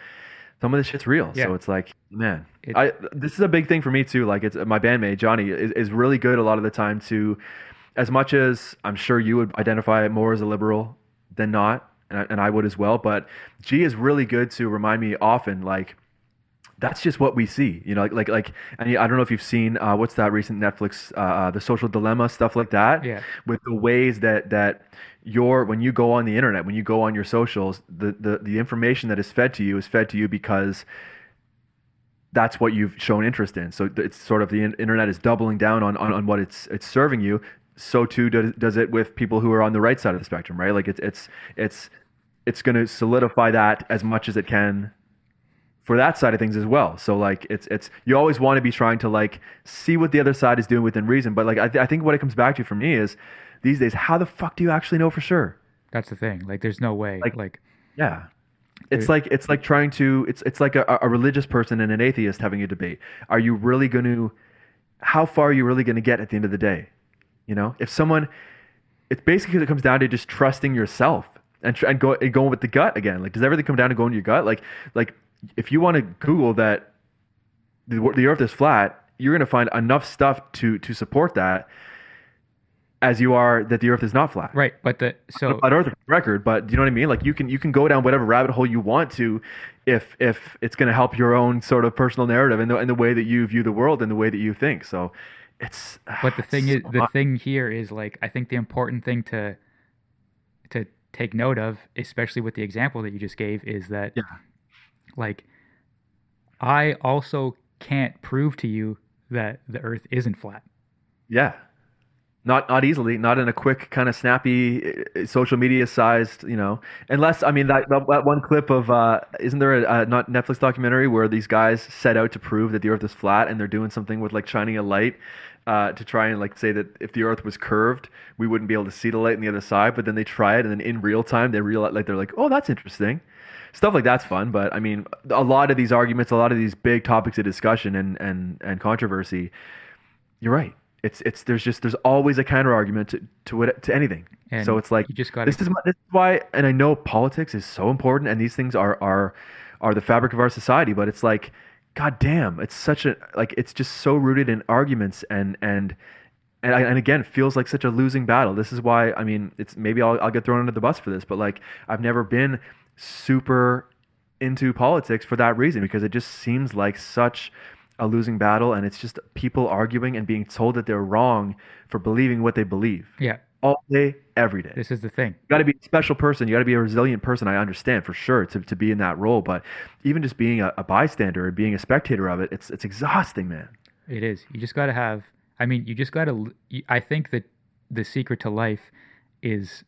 some of this shit's real. So it's like, man, It- I this is a big thing for me too. Like, it's my bandmate Johnny is, is really good a lot of the time to, as much as I'm sure you would identify more as a liberal than not, and I, and I would as well. But G is really good to remind me often, like that's just what we see, you know, like like like. And I don't know if you've seen uh, what's that recent Netflix, uh, uh, the Social Dilemma stuff like that. Yeah. With the ways that that your when you go on the internet, when you go on your socials, the the the information that is fed to you is fed to you because that's what you've shown interest in. So it's sort of the internet is doubling down on, on, on what it's it's serving you. So too does, does it with people who are on the right side of the spectrum, right? Like it's it's it's it's going to solidify that as much as it can for that side of things as well. So like it's it's you always want to be trying to like see what the other side is doing within reason. But like I, th- I think what it comes back to for me is these days, how the fuck do you actually know for sure? That's the thing. Like, there's no way. Like- Like, Yeah. It's like it's like trying to it's it's like a, a religious person and an atheist having a debate. Are you really going to how far are you really going to get at the end of the day? You know, if someone it's basically it comes down to just trusting yourself and tr- and go and going with the gut again. Like does everything come down to going to your gut? Like like if you want to Google that the, the earth is flat, you're going to find enough stuff to to support that as you are that the earth is not flat right. But the, so, on Earth record, but do you know what I mean? Like you can you can go down whatever rabbit hole you want to, if if it's going to help your own sort of personal narrative and the and the way that you view the world and the way that you think. So it's. Ah, but the thing is, the thing here is like, I think the important thing to, to take note of, especially with the example that you just gave, is that Yeah. Like I also can't prove to you that the earth isn't flat. Yeah. Not not easily, not in a quick kind of snappy uh, social media sized, you know. Unless I mean that, that, that one clip of uh, isn't there a, a not Netflix documentary where these guys set out to prove that the Earth is flat and they're doing something with like shining a light uh, to try and like say that if the Earth was curved, we wouldn't be able to see the light on the other side. But then they try it and then in real time they realize like they're like, oh, that's interesting. Stuff like that's fun, but I mean, a lot of these arguments, a lot of these big topics of discussion and and and controversy, you're right. It's it's there's just there's always a counter argument to to what to anything. And so it's like you just got this is my- this is why, and I know politics is so important, and these things are are are the fabric of our society. But it's like, god damn, it's such a like it's just so rooted in arguments and and. And, I, and again, feels like such a losing battle. This is why I mean, it's maybe I'll, I'll get thrown under the bus for this, but like I've never been super into politics for that reason because it just seems like such a losing battle and it's just people arguing and being told that they're wrong for believing what they believe Yeah, all day every day this is the thing. you got to be a special person you got to be a resilient person i understand for sure to, to be in that role but even just being a, a bystander and being a spectator of it it's it's exhausting man It is. You just got to have. I mean, you just got to. I think that the secret to life is,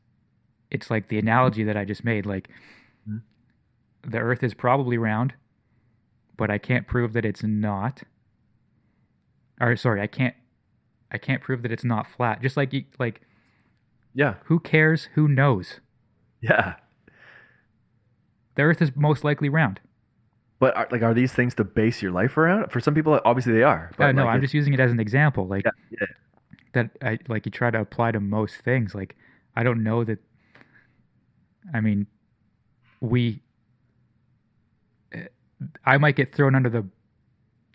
it's like the analogy that I just made. Like. The Earth is probably round, but I can't prove that it's not. Or sorry, I can't. I can't prove that it's not flat. Just like like yeah who cares? Who knows? Yeah. The Earth is most likely round. But are, like, are these things to base your life around? For some people, obviously they are. But Uh, no, like, I'm just using it as an example. Like Yeah, yeah. that, I like you try to apply to most things. Like I don't know that. I mean, we. I might get thrown under the.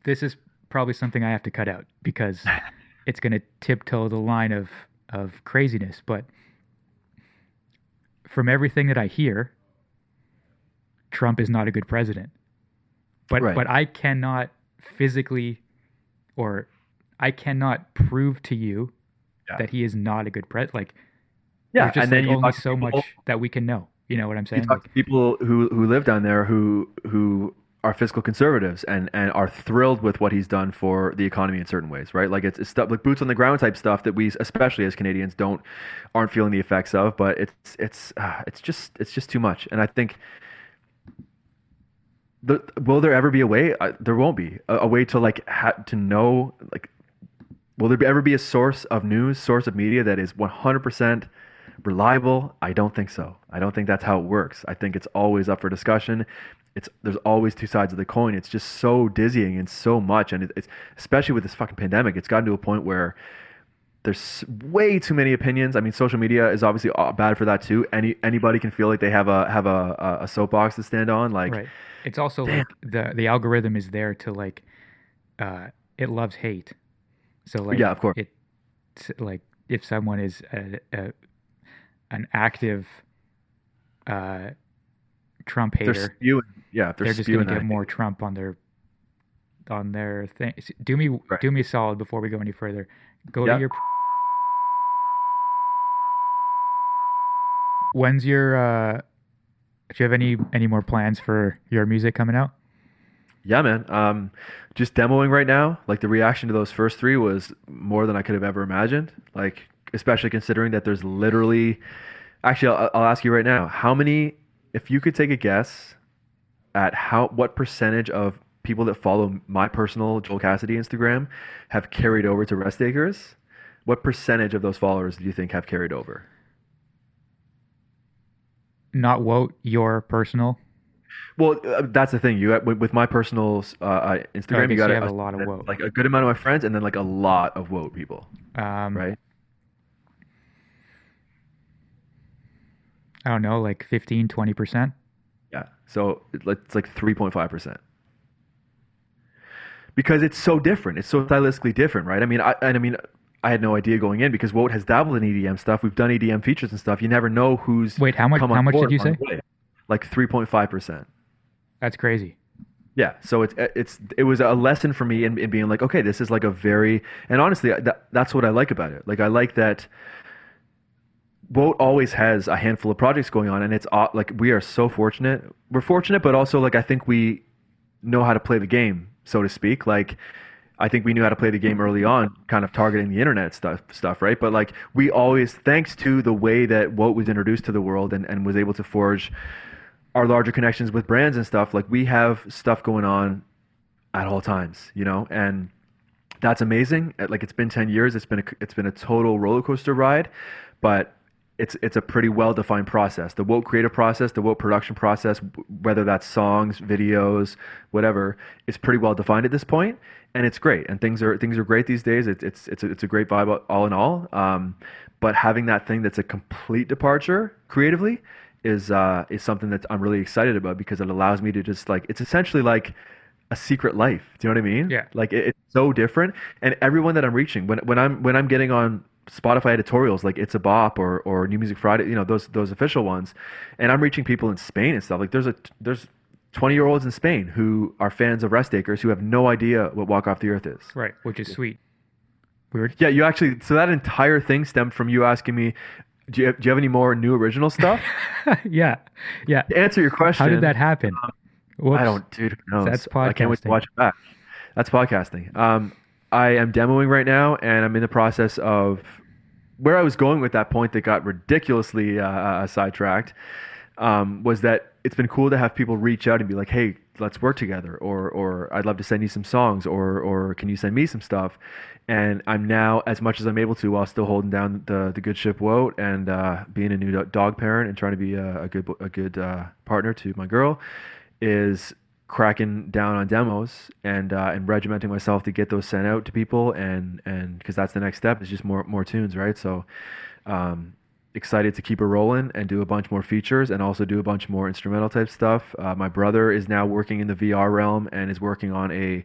This is probably something I have to cut out because it's going to tiptoe the line of of craziness. But from everything that I hear, Trump is not a good president. But Right. but I cannot physically or I cannot prove to you Yeah. that he is not a good president. Like yeah. there's just and then like you only so people- much that we can know. You know what I'm You saying? talk to people who who live down there who who are fiscal conservatives and and are thrilled with what he's done for the economy in certain ways, right? Like it's, it's stuff like boots on the ground type stuff that we, especially as Canadians, don't aren't feeling the effects of. But it's it's uh, it's just it's just too much, and I think. The, will there ever be a way? Uh, there won't be a, a way to like ha- to know like. Will there ever be a source of news, source of media that is 100% reliable? I don't think so. I don't think that's how it works. I think it's always up for discussion. It's there's always two sides of the coin. It's just so dizzying and so much, and it, it's especially with this fucking pandemic. It's gotten to a point where there's way too many opinions. I mean, social media is obviously uh, bad for that too. Any anybody can feel like they have a have a, a soapbox to stand on. Like, right. It's also Damn. like the the algorithm is there to like, uh, it loves hate. So like Yeah, of course. It like if someone is a, a an active uh, Trump they're hater, spewing. Yeah, they're, they're, just going to get more Trump on their on their thing. Do me Right. do me solid before we go any further. Go Yeah. to your. When's your? uh Do you have any any more plans for your music coming out? Yeah, man. Um, just demoing right now. Like the reaction to those first three was more than I could have ever imagined. Like, especially considering that there's literally, actually, I'll, I'll ask you right now, how many, if you could take a guess at how, what percentage of people that follow my personal Joel Cassady Instagram have carried over to Rest Acres, what percentage of those followers do you think have carried over? Not WOTE, your personal. Well, uh, that's the thing. You with, with my personal uh, uh, Instagram, you got you have a lot of woke. like a good amount of my friends, and then like a lot of woke people, Um, right? I don't know, like 15, 20 percent. Yeah. So it's like three point five percent. Because it's so different. It's so stylistically different, right? I mean, I and I mean, I had no idea going in because WOTE has dabbled in EDM stuff. We've done EDM features and stuff. You never know who's Wait, how much? How much did you say? Like three point five percent. That's crazy. Yeah, so it's it's it was a lesson for me in, in being like, okay, this is like a very and honestly, that, that's what I like about it. Like I like that. WOTE always has a handful of projects going on, and it's like we are so fortunate. We're fortunate, but also like I think we know how to play the game, so to speak. Like I think we knew how to play the game early on, kind of targeting the internet stuff, stuff, right? But like we always, thanks to the way that WOTE was introduced to the world and, and was able to forge our larger connections with brands and stuff, like we have stuff going on at all times, you know, and that's amazing. Like it's been ten years, it's been a, it's been a total roller coaster ride, but it's it's a pretty well defined process. The WOTE creative process, the WOTE production process, whether that's songs, videos, whatever, is pretty well defined at this point, and it's great. And things are things are great these days. It's it's it's a, it's a great vibe all in all. Um, but having that thing that's a complete departure creatively is uh, is something that I'm really excited about because it allows me to just like it's essentially like a secret life. Do you know what I mean? Yeah. Like it, it's so different, and everyone that I'm reaching when when I'm when I'm getting on Spotify editorials like It's a Bop or or New Music Friday, you know those those official ones, and I'm reaching people in Spain and stuff. Like there's a there's 20 year olds in Spain who are fans of Rest Acres who have no idea what Walk Off the Earth is. Right, which is sweet. Weird. Yeah, you actually. So that entire thing stemmed from you asking me, do you have, do you have any more new original stuff? yeah, yeah. to answer your question, How did that happen? Whoops. I don't, dude. Who knows? That's I can't wait to watch it back. That's podcasting. Um, I am demoing right now, and I'm in the process of where I was going with that point that got ridiculously uh, uh, sidetracked. um, was that it's been cool to have people reach out and be like, "Hey, let's work together," or "or I'd love to send you some songs," or "or can you send me some stuff?" And I'm now, as much as I'm able to, while still holding down the the good ship WOTE and uh, being a new dog parent and trying to be a, a good a good uh, partner to my girl, is cracking down on demos and uh, and regimenting myself to get those sent out to people and and because that's the next step is just more more tunes right so um, excited to keep it rolling and do a bunch more features and also do a bunch more instrumental type stuff. Uh, my brother is now working in the VR realm and is working on a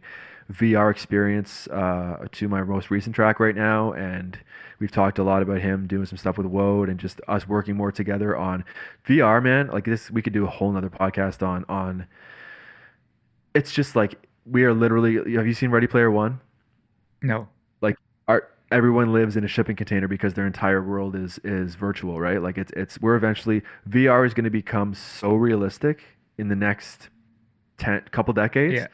VR experience uh, to my most recent track right now. And we've talked a lot about him doing some stuff with WOTE and just us working more together on VR, man. Like this, we could do a whole nother podcast on on. It's just like we are literally. Have you seen Ready Player One? No. Like our everyone lives in a shipping container because their entire world is is virtual, right? Like it's it's we're eventually VR is going to become so realistic in the next ten couple decades Yeah.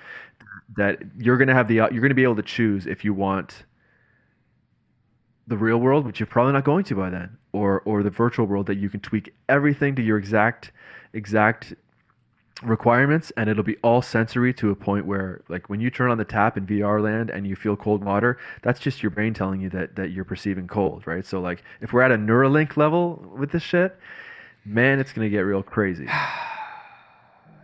that you're going to have the you're going to be able to choose if you want the real world, which you're probably not going to by then, or or the virtual world that you can tweak everything to your exact exact requirements and it'll be all sensory to a point where like when you turn on the tap in VR land and you feel cold water that's just your brain telling you that that you're perceiving cold right? So like if we're at a Neuralink level with this shit man it's going to get real crazy.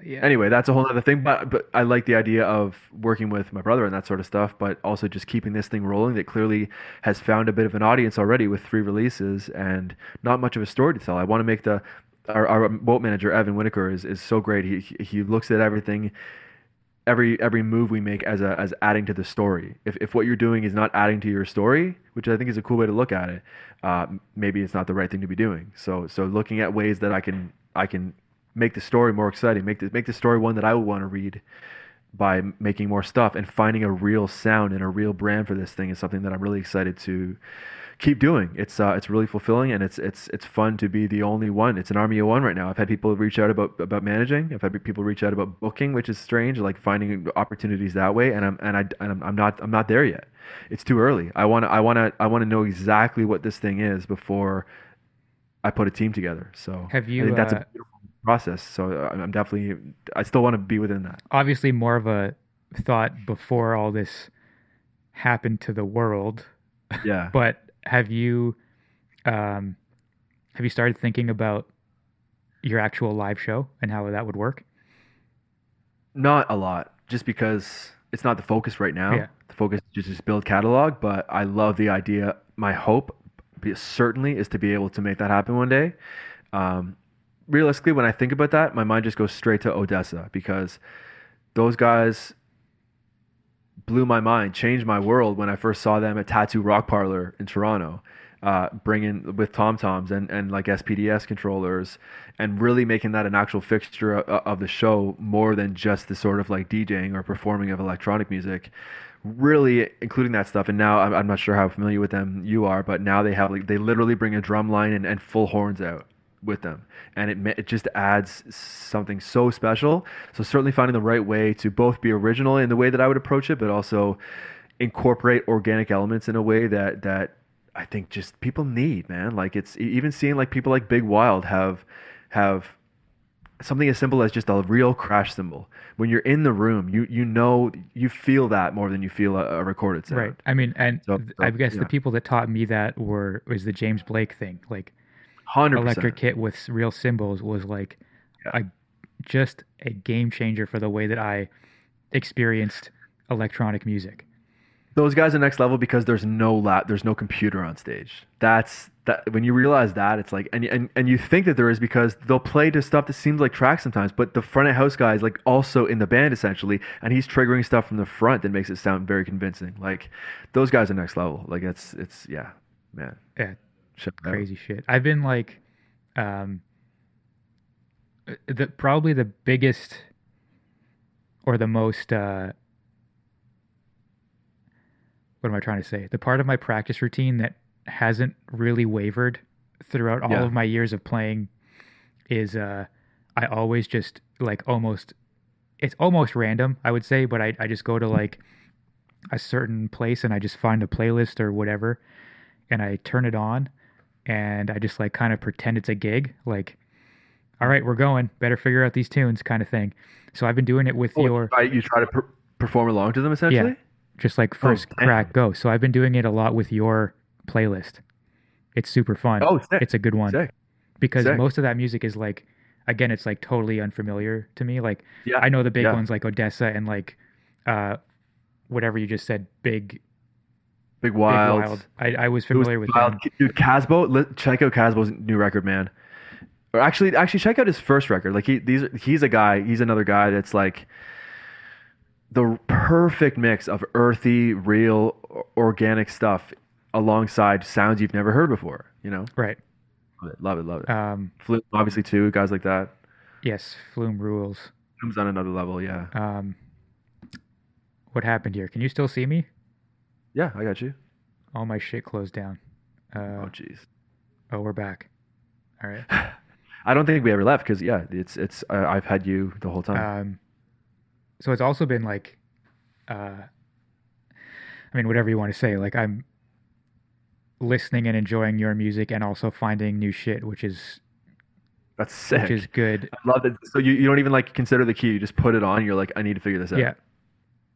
Yeah. anyway that's a whole other thing but but I like the idea of working with my brother and that sort of stuff but also just keeping this thing rolling that clearly has found a bit of an audience already with three releases and not much of a story to tell. I want to make the our, our WOTE manager Evan Whitaker is, is so great. He he looks at everything, every every move we make as a as adding to the story. If if what you're doing is not adding to your story, which I think is a cool way to look at it, uh, maybe it's not the right thing to be doing. So so looking at ways that I can I can make the story more exciting, make the make the story one that I would want to read by making more stuff and finding a real sound and a real brand for this thing is something that I'm really excited to keep doing. It's uh, it's really fulfilling and it's it's it's fun to be the only one. It's an army of one right now. I've had people reach out about about managing. I've had people reach out about booking, which is strange, like finding opportunities that way. And I'm and I and I'm, I'm not I'm not there yet. It's too early. I want to I want to I want to know exactly what this thing is before I put a team together. So Have you, I think that's uh, a beautiful process. So uh, I'm definitely I still want to be within that. obviously more of a thought before all this happened to the world. Yeah. But have you um have you started thinking about your actual live show and how that would work? Not a lot, just because it's not the focus right now. Yeah. The focus is just build catalog, but I love the idea. My hope, certainly, is to be able to make that happen one day. Um, realistically, when I think about that, my mind just goes straight to ODESZA because those guys blew my mind, changed my world when I first saw them at Tattoo Rock Parlor in Toronto, uh, bringing with Tom Toms and, and like SPDS controllers and really making that an actual fixture of, the show more than just the sort of like DJing or performing of electronic music. Really including that stuff, and now I'm, I'm not sure how familiar with them you are, but now they have like they literally bring a drum line and, and full horns out with them and it it just adds something so special so certainly finding the right way to both be original in the way that I would approach it but also incorporate organic elements in a way that that I think just people need man like it's even seeing like people like Big Wild have have something as simple as just a real crash cymbal when you're in the room you you know you feel that more than you feel a, a recorded sound Right. I mean, and So- th- I guess yeah. the people that taught me that were was the James Blake thing. Like 100% Electric Kit with real cymbals was like Yeah. a just a game changer for the way that I experienced electronic music. those guys are next level because there's no lap, there's no computer on stage. That's that when you realize that it's like and and and you think that there is because they'll play to stuff that seems like tracks sometimes, but the front of house guy is like also in the band essentially, and he's triggering stuff from the front that makes it sound very convincing. Like those guys are next level. Like it's it's yeah, man. Yeah, Check it crazy shit. I've been like, um, the probably the biggest or the most. Uh, what am I trying to say? The part of my practice routine that hasn't really wavered throughout all Yeah. of my years of playing is uh, I always just like almost. It's almost random, I would say, but I, I just go to like a certain place and I just find a playlist or whatever and I turn it on and I just like kind of pretend it's a gig. Like all right, we're going. Better figure out these tunes, kind of thing. So I've been doing it with Oh, your you try, you try to per- perform along to them essentially. Yeah. just like first damn. crack go. So I've been doing it a lot with your playlist. It's super fun. Oh, sick. It's a good one Sick. because sick. most of that music is like, again, it's like totally unfamiliar to me. Like Yeah. I know the big yeah. ones like ODESZA and like, uh, whatever you just said, big, Big big Wild. wild. I, I was It was familiar with wild. them. Dude, Kasbo, check out Kasbo's new record, man. Or actually, actually, check out his first record. Like he, these, he's a guy. He's another guy that's like the perfect mix of earthy, real, organic stuff alongside sounds you've never heard before. You know, Right. love it, love it, love it. Um, Flume, obviously, too. Guys like that. yes, Flume rules. Flume's on another level. Yeah, Um, what happened here? Can you still see me? Yeah. I got you. All my shit closed down. Oh, Uh, jeez. oh, we're back. All right. I don't think we ever left because yeah, it's it's. Uh, I've had you the whole time. Um, so it's also been like, uh, I mean, whatever you want to say. Like I'm listening and enjoying your music, and also finding new shit, which is That's sick. which is good. I love it. So you, you don't even like consider the key. You just put it on. You're like, I need to figure this out. Yeah.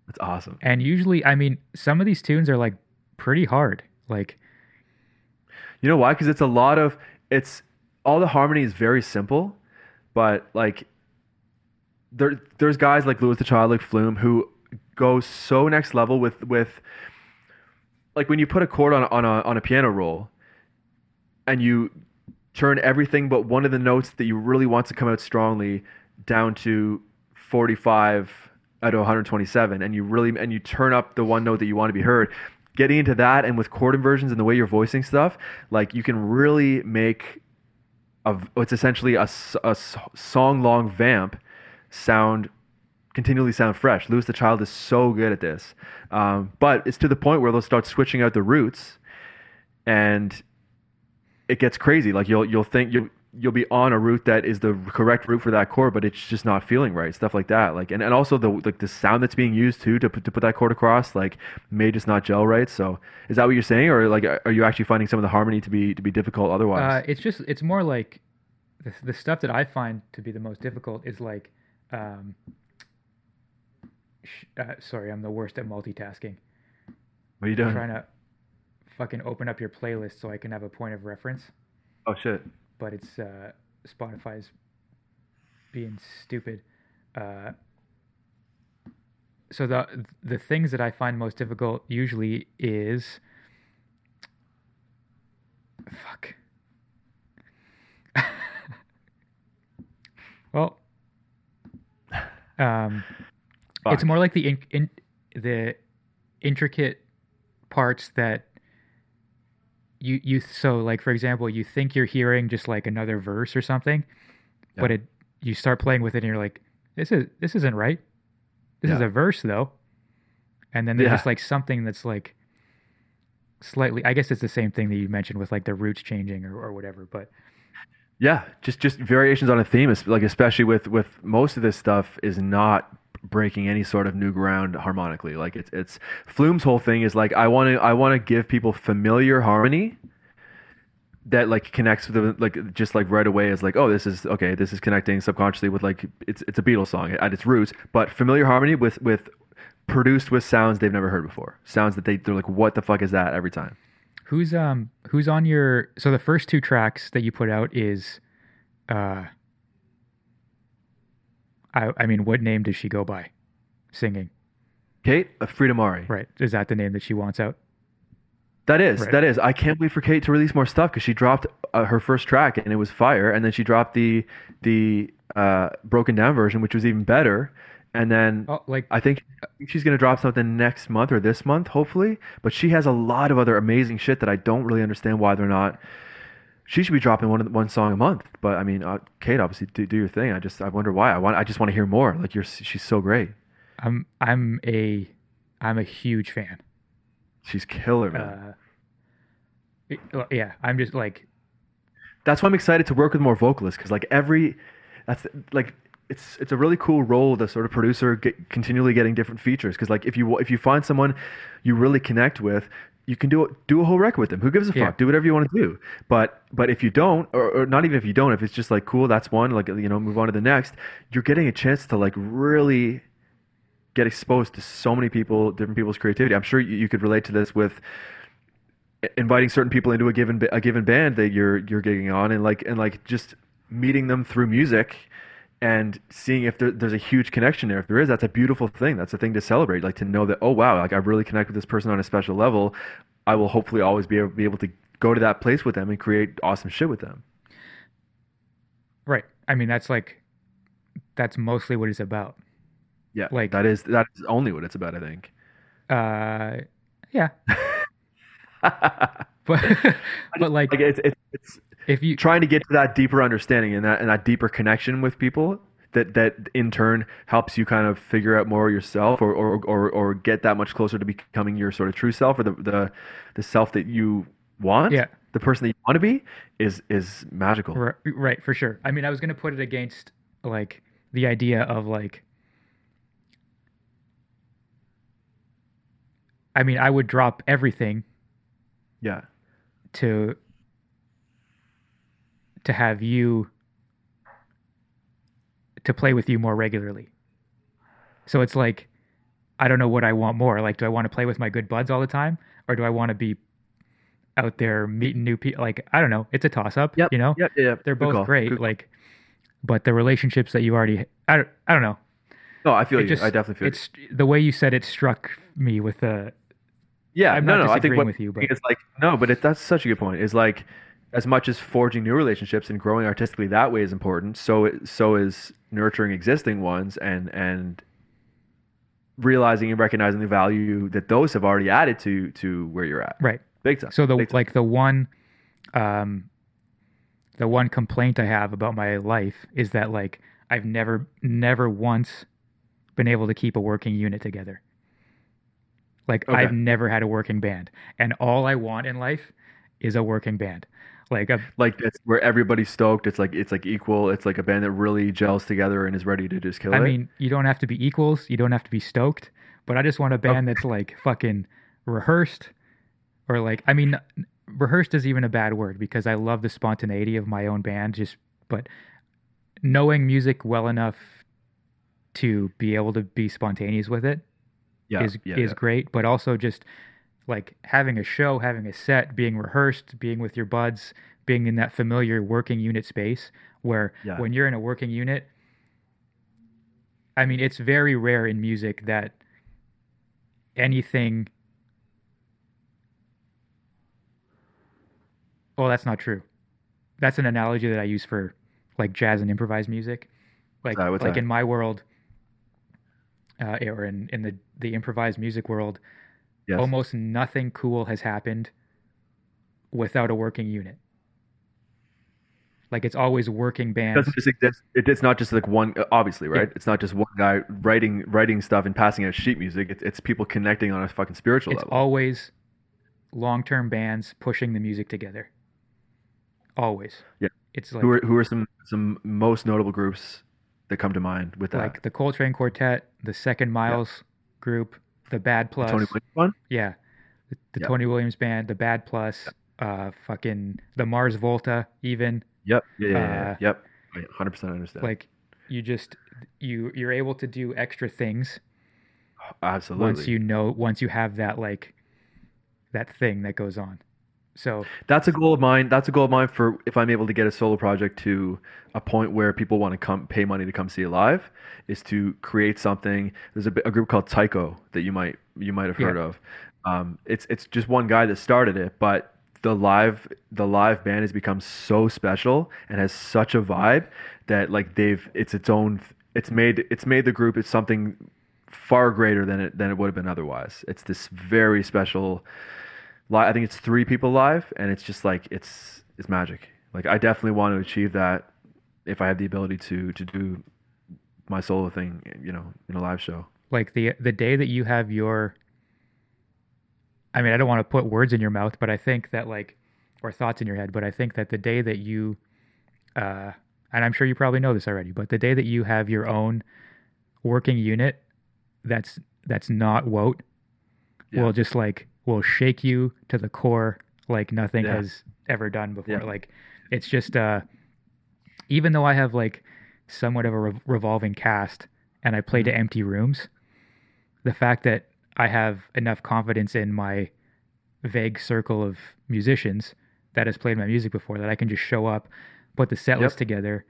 That's awesome. And usually, I mean, some of these tunes are like pretty hard. Like, You know why? Because it's a lot of it's all the harmony is very simple, but like there there's guys like Louis the Child, like Flume, who go so next level with with like when you put a chord on on a on a piano roll, and you turn everything but one of the notes that you really want to come out strongly down to 45 out of 127 and you really and you turn up the one note that you want to be heard. Getting into that and with chord inversions and the way you're voicing stuff like you can really make a it's essentially a, a song long vamp sound continually sound fresh. Louis the Child is so good at this. Um, but it's to the point where they'll start switching out the roots and it gets crazy. Like you'll you'll think you'll you'll be on a route that is the correct route for that chord, but it's just not feeling right. Stuff like that. Like and, and also the like the sound that's being used too to put to put that chord across, like may just not gel right. So is that what you're saying, or like are you actually finding some of the harmony to be to be difficult otherwise? uh, it's just it's more like the, the stuff that I find to be the most difficult is like, um, sh- uh, sorry, I'm the worst at multitasking. what are you doing? I'm trying to fucking open up your playlist so I can have a point of reference. Oh shit. But it's uh, Spotify's being stupid. Uh, so the the things that I find most difficult usually is fuck. well, um, it's more like the in, in the intricate parts that you you so like for example you think you're hearing just like another verse or something but it you start playing with it and you're like this is this isn't right this is a verse though and then there's Yeah. just like something that's like slightly i guess it's the same thing that you mentioned with like the roots changing or, or whatever but Yeah, just just variations on a theme. Like especially with with most of this stuff is not breaking any sort of new ground harmonically. Like it's it's Flume's whole thing is like I want to I want to give people familiar harmony that like connects with them like just like right away is like oh this is okay this is connecting subconsciously with like it's it's a Beatles song at its roots but familiar harmony with with produced with sounds they've never heard before sounds that they they're like what the fuck is that every time who's um who's on your so the first two tracks that you put out is uh i i mean what name does she go by singing Kate uh, Freedom Ari right is that the name that she wants out That is, Right. that is. I can't wait for Kate to release more stuff because she dropped uh, her first track and it was fire, and then she dropped the the uh, broken down version, which was even better. And then oh like I think she's gonna drop something next month or this month, hopefully. But she has a lot of other amazing shit that I don't really understand why they're not. She should be dropping one one song a month. But I mean, uh, Kate, obviously, do, do your thing. I just I wonder why. I want I just want to hear more. Like you're she's so great. i'm i'm a i'm a huge fan She's killer, man. uh it- yeah i'm just like that's why I'm excited to work with more vocalists because like every that's like it's it's a really cool role the sort of producer get, continually getting different features because like if you if you find someone you really connect with you can do do a whole record with them. Who gives a fuck? Yeah. Do whatever you want to do. But but if you don't, or, or not even if you don't, if it's just like cool, that's one. Like you know, move on to the next. You're getting a chance to like really get exposed to so many people, different people's creativity. I'm sure you, you could relate to this with inviting certain people into a given a given band that you're you're gigging on, and like and like just meeting them through music and seeing if there, there's a huge connection there. If there is, that's a beautiful thing. That's a thing to celebrate. Like to know that oh wow, like I really connect with this person on a special level. I will hopefully always be able, be able to go to that place with them and create awesome shit with them. Right. I mean, that's like that's mostly what it's about. Yeah, Like- that is that is only what it's about. I think. Uh, yeah. But but like like it's, it's it's if you trying to get to that deeper understanding and that and that deeper connection with people that that in turn helps you kind of figure out more yourself or or or, or get that much closer to becoming your sort of true self or the the, the self that you want Yeah. the person that you want to be is is magical Right, right, for sure. I mean, I was gonna put it against like the idea of like. I mean, I would drop everything yeah to to have you to play with you more regularly. So it's like I don't know what I want more. Like, do I want to play with my good buds all the time, or do I want to be out there meeting new people? Like, I don't know. It's a toss up. yep You know, yep, yeah, yeah. they're both great. Good- Like, but the relationships that you already, I don't, I don't know. no I feel It you just, I definitely feel you. it's the way you said it struck me with the Yeah, I'm no, not no. I think what with you, but- it's like no, but it, that's such a good point. Is like as much as forging new relationships and growing artistically that way is important. So it, so is nurturing existing ones and and realizing and recognizing the value that those have already added to to where you're at. right. Big time. So the time. like the one, um, the one complaint I have about my life is that like I've never never once been able to keep a working unit together. Like Okay. I've never had a working band, and all I want in life is a working band. Like a, like it's where everybody's stoked. It's like it's like equal. It's like a band that really gels together and is ready to just kill I it. I mean, you don't have to be equals, you don't have to be stoked, but I just want a oh. band that's like fucking rehearsed, or like I mean, rehearsed is even a bad word because I love the spontaneity of my own band. Just but knowing music well enough to be able to be spontaneous with it yeah, is yeah, is yeah. great, but also just like having a show, having a set, being rehearsed, being with your buds, being in that familiar working unit space where Yeah. when you're in a working unit, I mean, it's very rare in music that anything. Well, that's not true. That's an analogy that I use for like jazz and improvised music. Like? Like that? in my world, uh, or in, in the, the improvised music world, Yes. almost nothing cool has happened without a working unit. Like it's always working It bands. doesn't just exist. It, it's not just like one. Uh, obviously, right? It's not just one guy writing writing stuff and passing out sheet music. It's it's people connecting on a fucking spiritual It's level. always long-term bands pushing the music together. Always. Yeah. It's like who are who are some some most notable groups that come to mind with that? like the Coltrane Quartet, the Second Miles group, the Bad Plus. Tony Williams one. Yeah. The, the Yep. Tony Williams band, the Bad Plus, uh fucking the Mars Volta even. Yep. Yeah. yeah, yeah, Uh, yep. Hundred percent understand. Like you just you you're able to do extra things absolutely. once you know once you have that like that thing that goes on. So That's a goal of mine. That's a goal of mine for if I'm able to get a solo project to a point where people want to come pay money to come see it live, is to create something. There's a, a group called Tycho that you might you might have Yeah. heard of. Um, it's it's just one guy that started it, but the live the live band has become so special and has such a vibe that like they've it's its own it's made it's made the group it's something far greater than it than it would have been otherwise. It's this very special I think it's three people live, and it's just like it's it's magic. Like I definitely want to achieve that if I have the ability to to do my solo thing, you know, in a live show. like the the day that you have your I mean, I don't want to put words in your mouth, but I think that like or thoughts in your head, but I think that the day that you uh and I'm sure you probably know this already, but the day that you have your own working unit that's that's not WOTE Yeah. will just like will shake you to the core like nothing Yeah. has ever done before. Yeah. Like it's just uh even though I have like somewhat of a re- revolving cast and I play to Mm-hmm. empty rooms, the fact that I have enough confidence in my vague circle of musicians that has played my music before that I can just show up, put the set Yep. list together,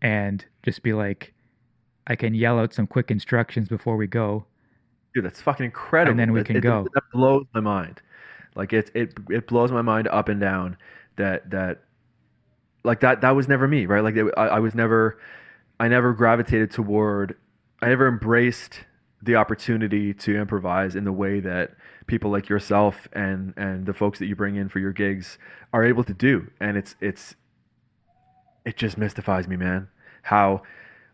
and just be like, I can yell out some quick instructions before we go. Dude, that's fucking incredible. And then we It- can it- go. That blows my mind. Like it, it, it blows my mind up and down. That that, like that that was never me, right? Like it, I, I was never, I never gravitated toward, I never embraced the opportunity to improvise in the way that people like yourself and and the folks that you bring in for your gigs are able to do. And it's it's, it just mystifies me, man. How,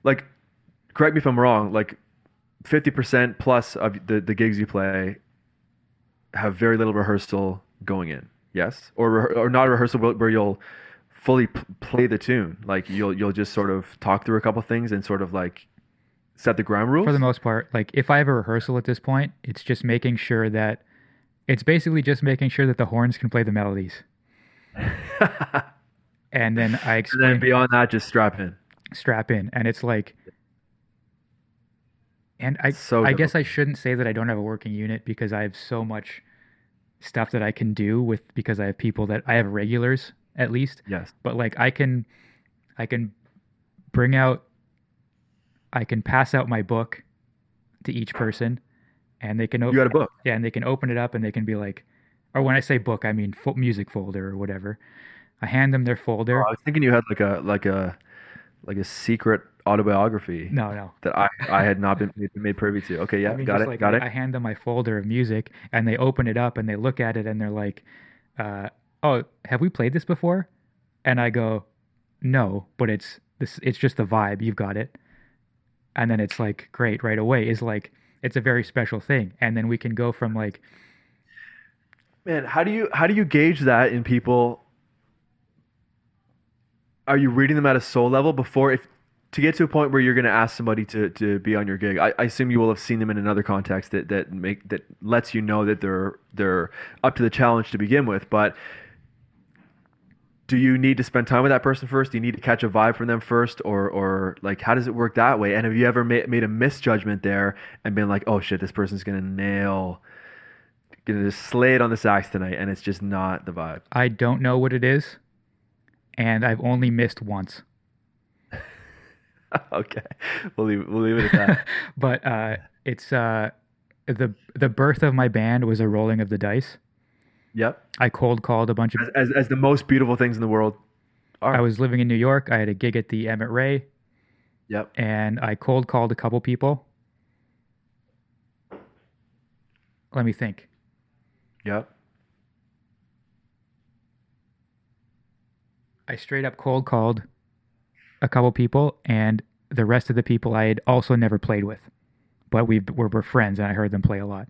like, correct me if I'm wrong. Like, 50% plus of the, the gigs you play have very little rehearsal going in. Yes, or or not a rehearsal where you'll fully p- play the tune. Like you'll you'll just sort of talk through a couple things and sort of like set the ground rules. For the most part, like if I have a rehearsal at this point, it's just making sure that it's basically just making sure that the horns can play the melodies. And then I and then beyond that, just strap in. strap in and it's like and i So i guess i shouldn't say that i don't have a working unit because i have so much stuff that i can do with because i have people that i have regulars at least Yes. but like i can i can bring out i can pass out my book to each person and they can You open got a book. yeah and they can open it up and they can be like or when i say book i mean fo- music folder or whatever i hand them their folder Oh, I was thinking you had like a like a like a secret autobiography no no that I I had not been made, privy to. Okay, yeah, I mean, got it, like got I, it. I hand them my folder of music, and they open it up and they look at it and they're like, uh, "Oh, have we played this before?" And I go, "No, but it's this. It's just the vibe. You've got it." And then it's like, great, right away. Is like, it's a very special thing, and then we can go from like, Man, how do you how do you gauge that in people? Are you reading them at a soul level before if to get to a point where you're going to ask somebody to, to be on your gig? I, I assume you will have seen them in another context that, that make that lets you know that they're they're up to the challenge to begin with. But do you need to spend time with that person first? Do you need to catch a vibe from them first, or or like how does it work that way? And have you ever made made a misjudgment there and been like, oh shit, this person's going to nail gonna just slay it on the sax tonight, and it's just not the vibe. I don't know what it is, and I've only missed once. okay, we'll leave we'll leave it at that. but uh, it's uh, the the birth of my band was a rolling of the dice. yep, I cold called a bunch of as, as as the most beautiful things in the world are. I was living in New York. I had a gig at the Emmett Ray, yep. and I cold called a couple people. Let me think. Yep. I straight up cold called a couple people, and the rest of the people I had also never played with, but we were, were friends, and I heard them play a lot,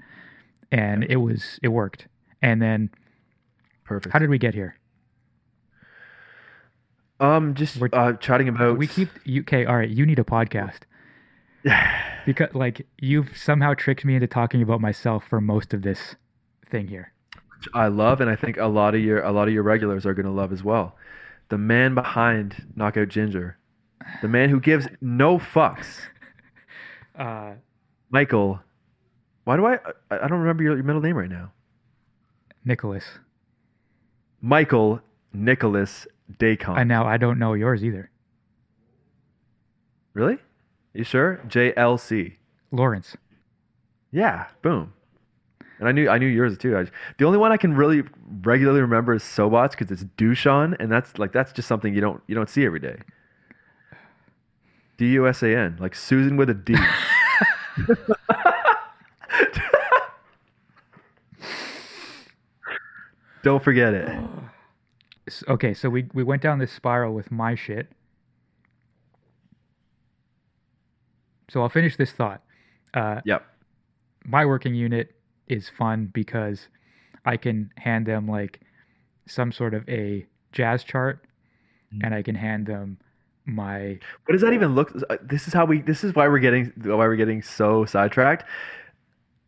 and it was it worked. And then, Perfect. how did we get here? um, just We're- uh, chatting about. We keep UK. All right, you need a podcast because like you've somehow tricked me into talking about myself for most of this thing here. I love, and I think a lot of your a lot of your regulars are gonna love as well. The man behind Knockout Ginger, the man who gives no fucks, Uh, Michael. Why do I? I don't remember your, your middle name right now. Nicholas. Michael Nicholas Deicont. And now I don't know yours either. Really? You sure? JLC. Lawrence. Yeah. Boom. And I knew I knew yours too. I, the only one I can really regularly remember is Sobots because it's Dushan, and that's like that's just something you don't you don't see every day. D U S A N, like Susan with a D. don't forget it. Okay, so we we went down this spiral with my shit. So I'll finish this thought. Uh, Yep. my working unit is fun because I can hand them like some sort of a jazz chart, Mm. and I can hand them my What does that even look? uh, This is how we. This is why we're getting why we're getting so sidetracked.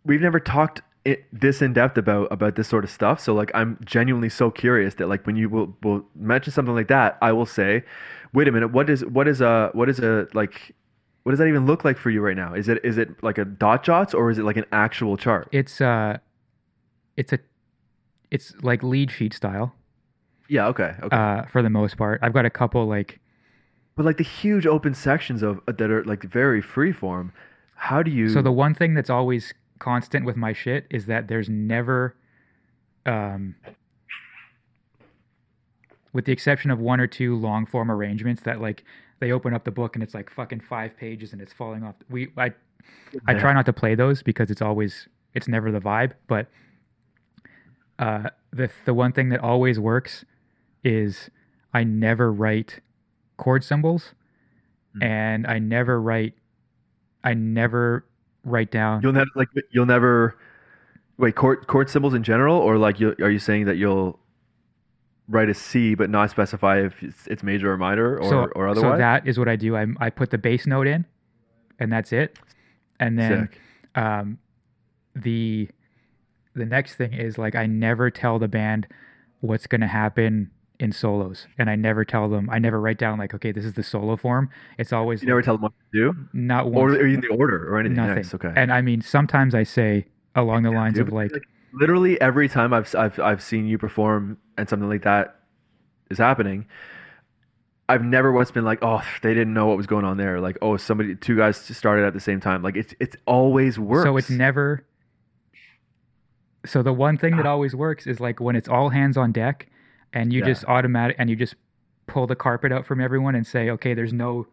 We've never talked it, this in depth about about this sort of stuff. So like I'm genuinely so curious that like when you will will mention something like that, I will say, wait a minute, what is what is a what is a like what does that even look like for you right now? Is it is it like a dot jots or is it like an actual chart? It's uh, it's a, it's like lead sheet style. Yeah. Okay. Okay. Uh, for the most part, I've got a couple like. But like the huge open sections of that are like very free form. How do you? So the one thing that's always constant with my shit is that there's never, um, with the exception of one or two long form arrangements that like they open up the book and it's like fucking five pages and it's falling off. We I I try not to play those because it's always it's never the vibe. But uh, the the one thing that always works is I never write chord symbols, Mm. and I never write I never write down. You'll never like you'll never wait chord chord symbols in general, or like you are you saying that you'll write a C but not specify if it's, it's major or minor or so, or otherwise? So that is what I do. I I put the bass note in, and that's it. And then um, the the next thing is like I never tell the band what's gonna happen in solos, and I never tell them. I never write down like, okay, this is the solo form. It's always You never tell them what to do, not or, once, or even the order or anything. nothing. Nice. Okay. And I mean, sometimes I say along the lines Dude, of like, literally every time I've I've I've seen you perform and something like that is happening, I've never once been like, oh, they didn't know what was going on there. Like, oh, somebody, two guys started at the same time. Like, it's it's always works. So it's never. So the one thing that ah. always works is like when it's all hands on deck, and you Yeah. just automatic and you just pull the carpet out from everyone and say, okay, there's no.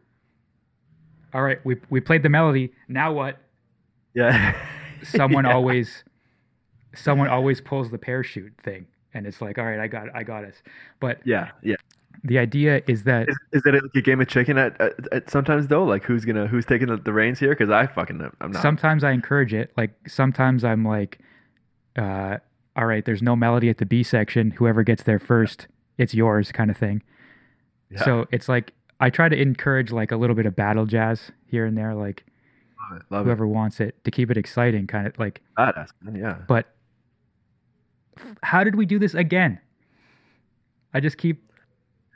All right, we we played the melody. Now what? yeah. Someone Yeah. always, someone always pulls the parachute thing, and it's like, all right, I got I got us. But Yeah, yeah. the idea is that Is, is it like a game of chicken at, at, at sometimes though? Like who's gonna who's taking the, the reins here? Because I fucking I'm not. sometimes I encourage it. Like sometimes I'm like, uh, all right, there's no melody at the B section. Whoever gets there first, it's yours, kind of thing. Yeah. So it's like I try to encourage like a little bit of battle jazz here and there, like love it, love whoever wants it to keep it exciting, kind of like. it. Badass, man. Yeah. But how did we do this again? I just keep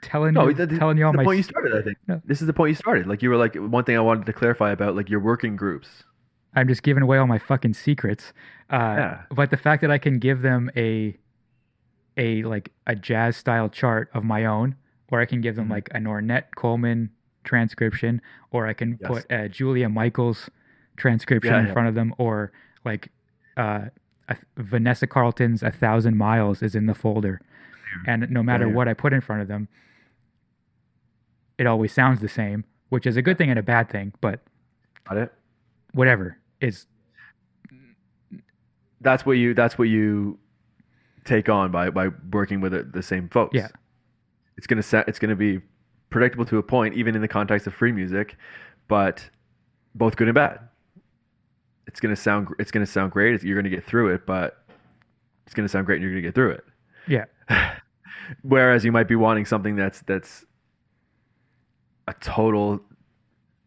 telling No, you, the, telling you all the my. point you started. I think No. this is the point you started. Like you were like one thing I wanted to clarify about like your working groups. I'm just giving away all my fucking secrets. Uh, Yeah. But the fact that I can give them a, a like a jazz style chart of my own, or I can give them Mhm. like an Ornette Coleman transcription, or I can Yes. put a Julia Michaels transcription Yeah, in yeah. front of them, or like uh, a, Vanessa Carlton's "A Thousand Miles" is in the folder, and no matter what I put in front of them, it always sounds the same, which is a good thing and a bad thing. But Got it. whatever is That's what you. That's what you take on by by working with the, the same folks. Yeah. It's gonna set. It's gonna be predictable to a point, even in the context of free music, but both good and bad. It's gonna sound. It's gonna sound great. You're gonna get through it, but it's gonna sound great, and you're gonna get through it. yeah. Whereas you might be wanting something that's that's a total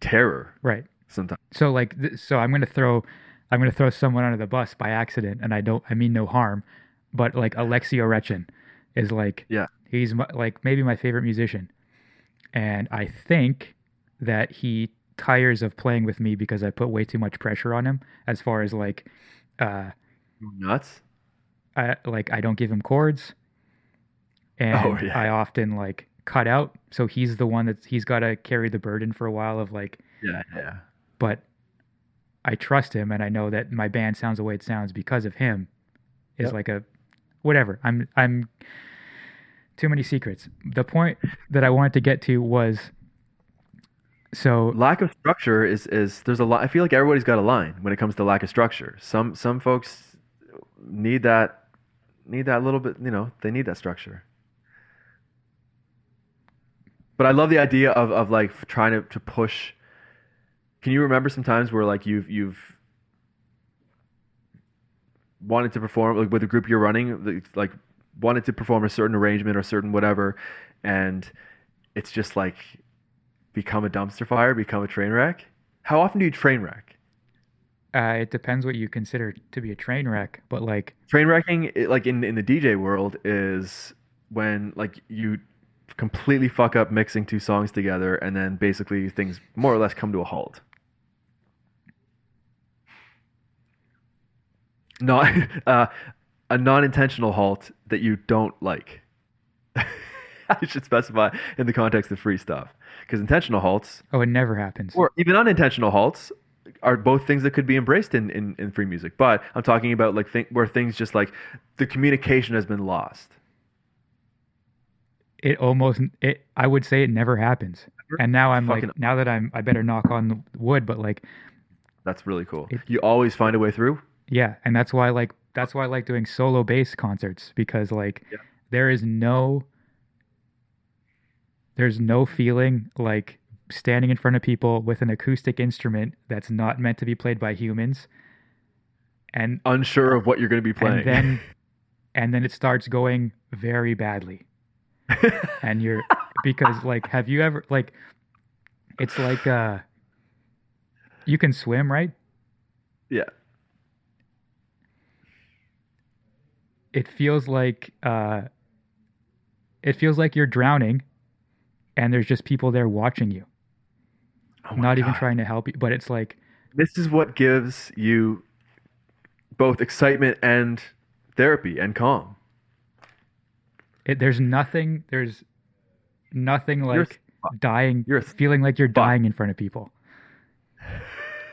terror Right. Sometimes. So like, so I'm gonna throw, I'm gonna throw someone under the bus by accident, and I don't, I mean no harm, but like Alexi Orechin is like, Yeah. he's my, like maybe my favorite musician, and I think that he tires of playing with me because I put way too much pressure on him as far as like, uh, Nuts. I like I don't give him chords, and Oh, yeah. I often like cut out, so he's the one that's he's got to carry the burden for a while of like Yeah, yeah. But I trust him and I know that my band sounds the way it sounds because of him is Yep. like a whatever. I'm I'm too many secrets. The point that I wanted to get to was so lack of structure is is there's a lot. I feel like everybody's got a line when it comes to lack of structure. Some some folks need that need that little bit. You know, they need that structure. But I love the idea of of like trying to to push. Can you remember some times where like you've you've wanted to perform like with a group you're running, like- wanted to perform a certain arrangement or certain whatever, and it's just like become a dumpster fire, become a train wreck? How often do you train wreck? Uh, it depends what you consider to be a train wreck, but like Train wrecking, like in in the DJ world, is when like you completely fuck up mixing two songs together, and then basically things more or less come to a halt. Not uh, a non-intentional halt that you don't like. I should specify in the context of free stuff, because intentional halts oh, it never happens. or even unintentional halts are both things that could be embraced in, in, in free music. But I'm talking about like th- where things just like the communication has been lost. it almost it I would say it never happens. And now I'm Fucking- like now that I'm I better knock on the wood, but like That's really cool. It- you always find a way through. Yeah, and that's why I like that's why I like doing solo bass concerts because like Yeah. there is no there's no feeling like standing in front of people with an acoustic instrument that's not meant to be played by humans and Unsure of what you're going to be playing. and then and then it starts going very badly and you're because like have you ever like it's like uh you can swim right yeah. It feels like uh it feels like you're drowning and there's just people there watching you. Oh not even trying to help you but it's like This is what gives you both excitement and therapy and calm. it, there's nothing there's nothing like You're dying you're feeling like you're dying in front of people.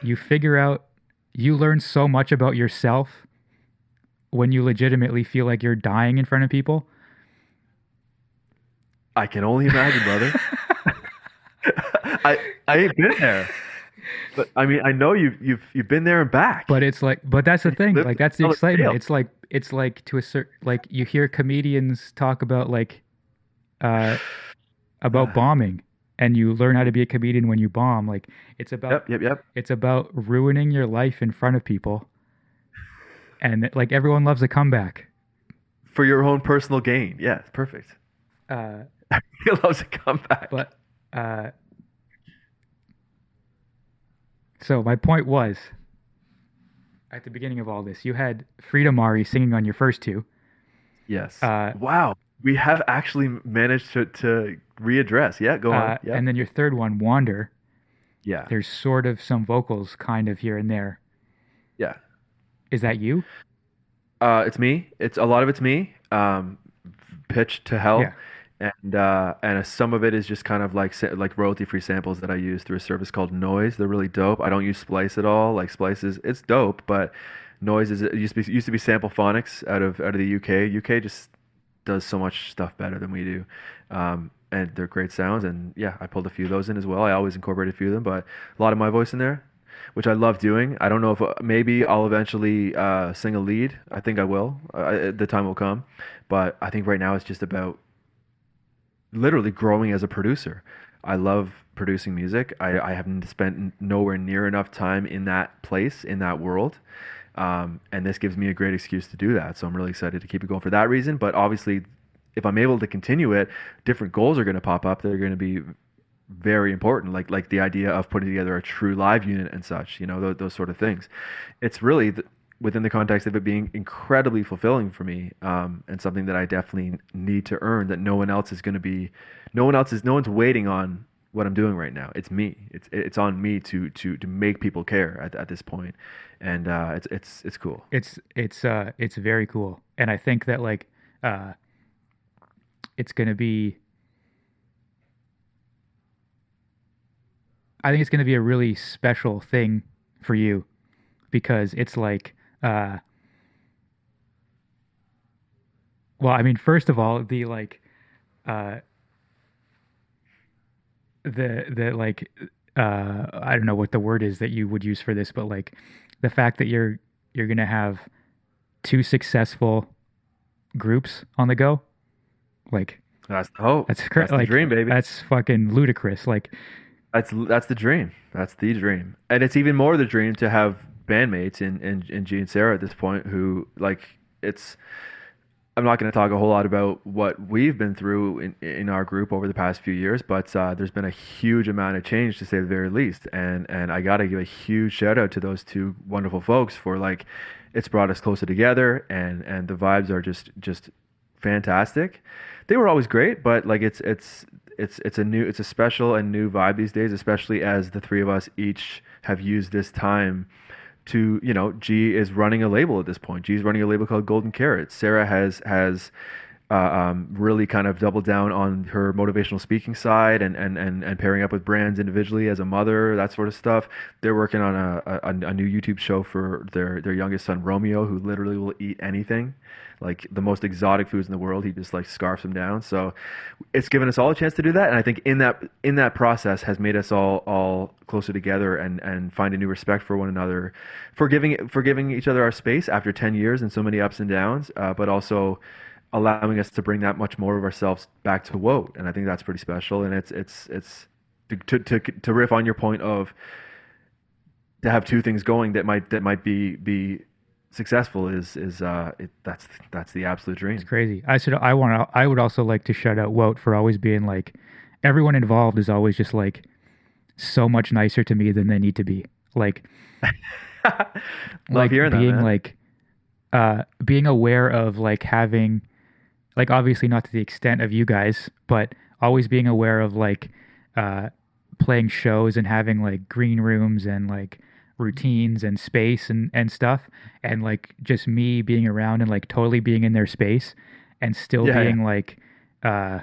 You figure out you learn so much about yourself when you legitimately feel like you're dying in front of people I can only imagine, brother. I I ain't been there, but I mean I know you've you've you've been there and back. but it's like but that's the thing like that's the excitement it's like it's like to a certain like you hear comedians talk about like uh about bombing and you learn how to be a comedian when you bomb like it's about yep, yep, yep. it's about ruining your life in front of people and like everyone loves a comeback For your own personal gain. Yeah, perfect. uh He loves a comeback. but uh so my point was at the beginning of all this you had Frida Mari singing on your first two yes. uh, wow. We have actually managed to, to readdress. Yeah, go uh, on. Yeah. and then your third one Wander yeah. there's sort of some vocals kind of here and there Yeah. Is that you Uh, it's me. It's a lot of it's me. Um, pitched to hell. Yeah. And uh, and some of it is just kind of like like royalty free samples that I use through a service called Noiiz. They're really dope. I don't use Splice at all. Like Splice is it's dope, but Noiiz is it used to be used to be Sample Phonics out of out of the UK. UK just does so much stuff better than we do. Um, and they're great sounds. And yeah, I pulled a few of those in as well. I always incorporate a few of them, but a lot of my voice in there, which I love doing. I don't know if uh, maybe I'll eventually uh, sing a lead. I think I will. Uh, the time will come. But I think right now it's just about literally growing as a producer. I love producing music. I, I haven't spent nowhere near enough time in that place, in that world. Um, and this gives me a great excuse to do that. So I'm really excited to keep it going for that reason. But obviously, if I'm able to continue it, different goals are going to pop up that are going to be very important, like like the idea of putting together a true live unit and such. You know, those, those sort of things. It's really th- within the context of it being incredibly fulfilling for me, um, and something that I definitely need to earn. That no one else is going to be, no one else is, no one's waiting on what I'm doing right now. It's me. It's it's on me to to to make people care at, at this point, and uh, it's it's it's cool. it's it's uh it's very cool and i think that like uh it's gonna be i think it's gonna be a really special thing for you because it's like uh well i mean first of all the like uh the the like uh I don't know what the word is that you would use for this, but like the fact that you're you're gonna have two successful groups on the go, like That's the hope. that's cra- That's the like dream, baby. That's fucking ludicrous. Like That's that's the dream. That's the dream, and it's even more the dream to have bandmates in in, in G and Sarah at this point who like it's I'm not going to talk a whole lot about what we've been through in, in our group over the past few years, but uh, there's been a huge amount of change to say the very least. And and I got to give a huge shout out to those two wonderful folks for like, it's brought us closer together, and and the vibes are just just fantastic. They were always great, but like it's it's it's it's a new it's a special and new vibe these days, especially as the three of us each have used this time to you know G is running a label at this point. G is running a label called Golden Carrots. Sarah has has uh, um, really kind of doubled down on her motivational speaking side and, and, and, and pairing up with brands individually as a mother, that sort of stuff. They're working on a, a, a new YouTube show for their, their youngest son, Romeo, who literally will eat anything like the most exotic foods in the world. He just like scarfs them down. So it's given us all a chance to do that, and I think in that in that process has made us all all closer together and and find a new respect for one another, for giving for giving each other our space after ten years and so many ups and downs, uh, but also allowing us to bring that much more of ourselves back to WOTE, and I think that's pretty special. And it's it's it's to to to riff on your point of to have two things going that might that might be be successful is is uh it, that's that's the absolute dream. It's crazy. I should I want to I would also like to shout out WOTE for always being like everyone involved is always just like so much nicer to me than they need to be. Like like being that, like uh being aware of like having like obviously not to the extent of you guys, but always being aware of like uh playing shows and having like green rooms and like routines and space and and stuff and like just me being around and like totally being in their space and still yeah, being yeah. like uh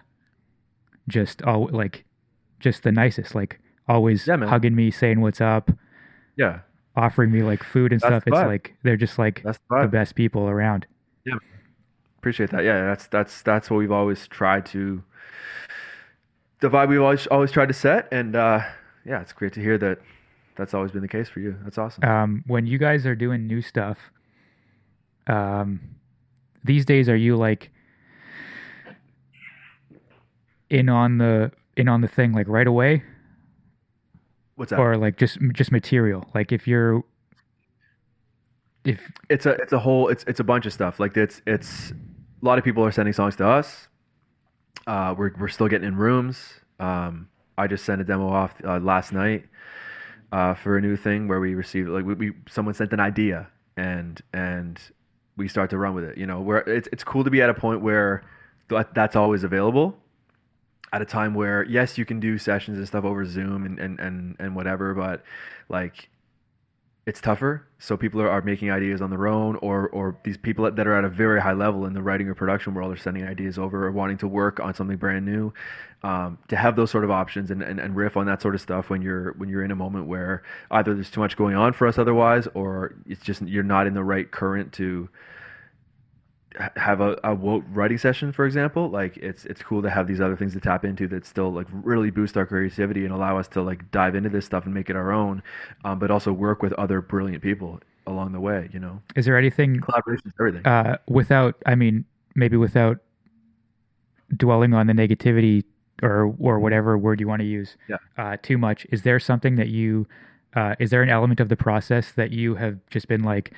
just all like just the nicest like always yeah, hugging me saying what's up yeah. offering me like food and that's stuff. It's like they're just like the best people around. Yeah appreciate that yeah that's that's that's what we've always tried to the vibe we've always always tried to set and uh yeah it's great to hear that that's always been the case for you. That's awesome. Um, when you guys are doing new stuff, um, these days are you like in on the in on the thing like right away? What's that? Or like just just material. Like if you're if it's a it's a whole it's it's a bunch of stuff. Like it's it's a lot of people are sending songs to us. Uh, we're we're still getting in rooms. Um, I just sent a demo off uh, last night uh, for a new thing where we received like we, we someone sent an idea and and we start to run with it. You know, where it's it's cool to be at a point where that's always available. At a time where yes, you can do sessions and stuff over Zoom and and and, and whatever, but like it's tougher. So people are, are making ideas on their own, or or these people that are at a very high level in the writing or production world are sending ideas over or wanting to work on something brand new. Um, to have those sort of options and, and, and riff on that sort of stuff when you're when you're in a moment where either there's too much going on for us otherwise, or it's just you're not in the right current to have a, a writing session, for example, like it's it's cool to have these other things to tap into that still like really boost our creativity and allow us to like dive into this stuff and make it our own, um, but also work with other brilliant people along the way. You know, is there anything collaboration everything uh, without? I mean, maybe without dwelling on the negativity or or whatever word you want to use yeah. uh, too much. Is there something that you uh, is there an element of the process that you have just been like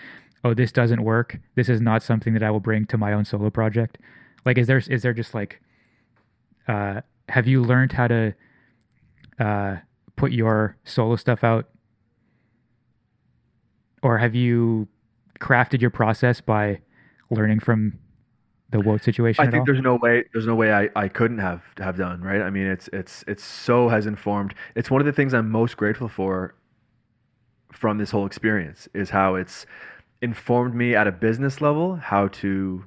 oh, this doesn't work. This is not something that I will bring to my own solo project. Like, is there is there just like, uh, have you learned how to uh, put your solo stuff out, or have you crafted your process by learning from the WOTE situation? I think all? there's no way there's no way I, I couldn't have have done right. I mean, it's it's it's so has informed. It's one of the things I'm most grateful for from this whole experience is how it's informed me at a business level how to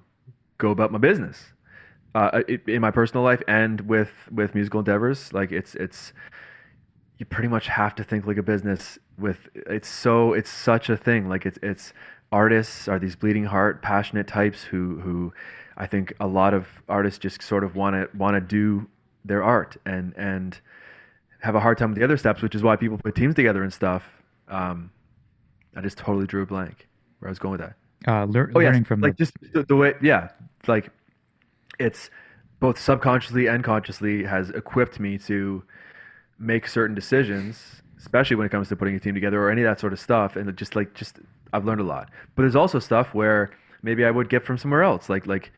go about my business uh, in my personal life and with with musical endeavors. Like it's it's you pretty much have to think like a business. With it's so it's such a thing. Like it's it's artists are these bleeding heart, passionate types who who I think a lot of artists just sort of want to want to do their art and and have a hard time with the other steps, which is why people put teams together and stuff. Um, I just totally drew a blank where I was going with that. Uh, lear- oh, learning from like the... just the, the, way, yeah, like it's both subconsciously and consciously has equipped me to make certain decisions, especially when it comes to putting a team together or any of that sort of stuff. And just like just I've learned a lot. But there's also stuff where maybe I would get from somewhere else, like like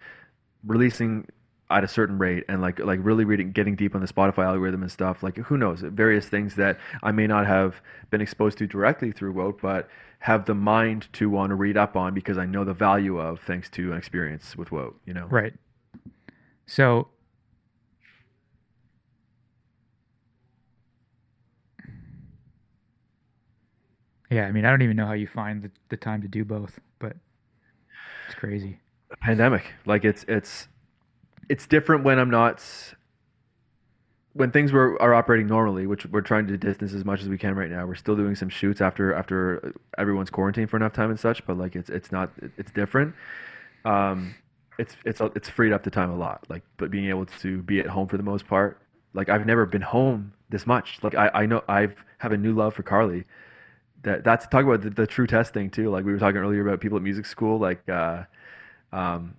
releasing at a certain rate and like like really reading getting deep on the Spotify algorithm and stuff like who knows various things that I may not have been exposed to directly through WOTE but have the mind to want to read up on because I know the value of thanks to an experience with WOTE you know Right. So Yeah, I mean, I don't even know how you find the, the time to do both, but it's crazy. pandemic like it's it's it's different when I'm not when things were are operating normally, which we're trying to distance as much as we can right now. We're still doing some shoots after after everyone's quarantined for enough time and such, but like it's it's not it's different. Um, it's it's it's freed up the time a lot. Like, but being able to be at home for the most part, like I've never been home this much. Like I I know I've have a new love for Carly. That that's talk about the, the true test thing too. Like we were talking earlier about people at music school, like. uh um,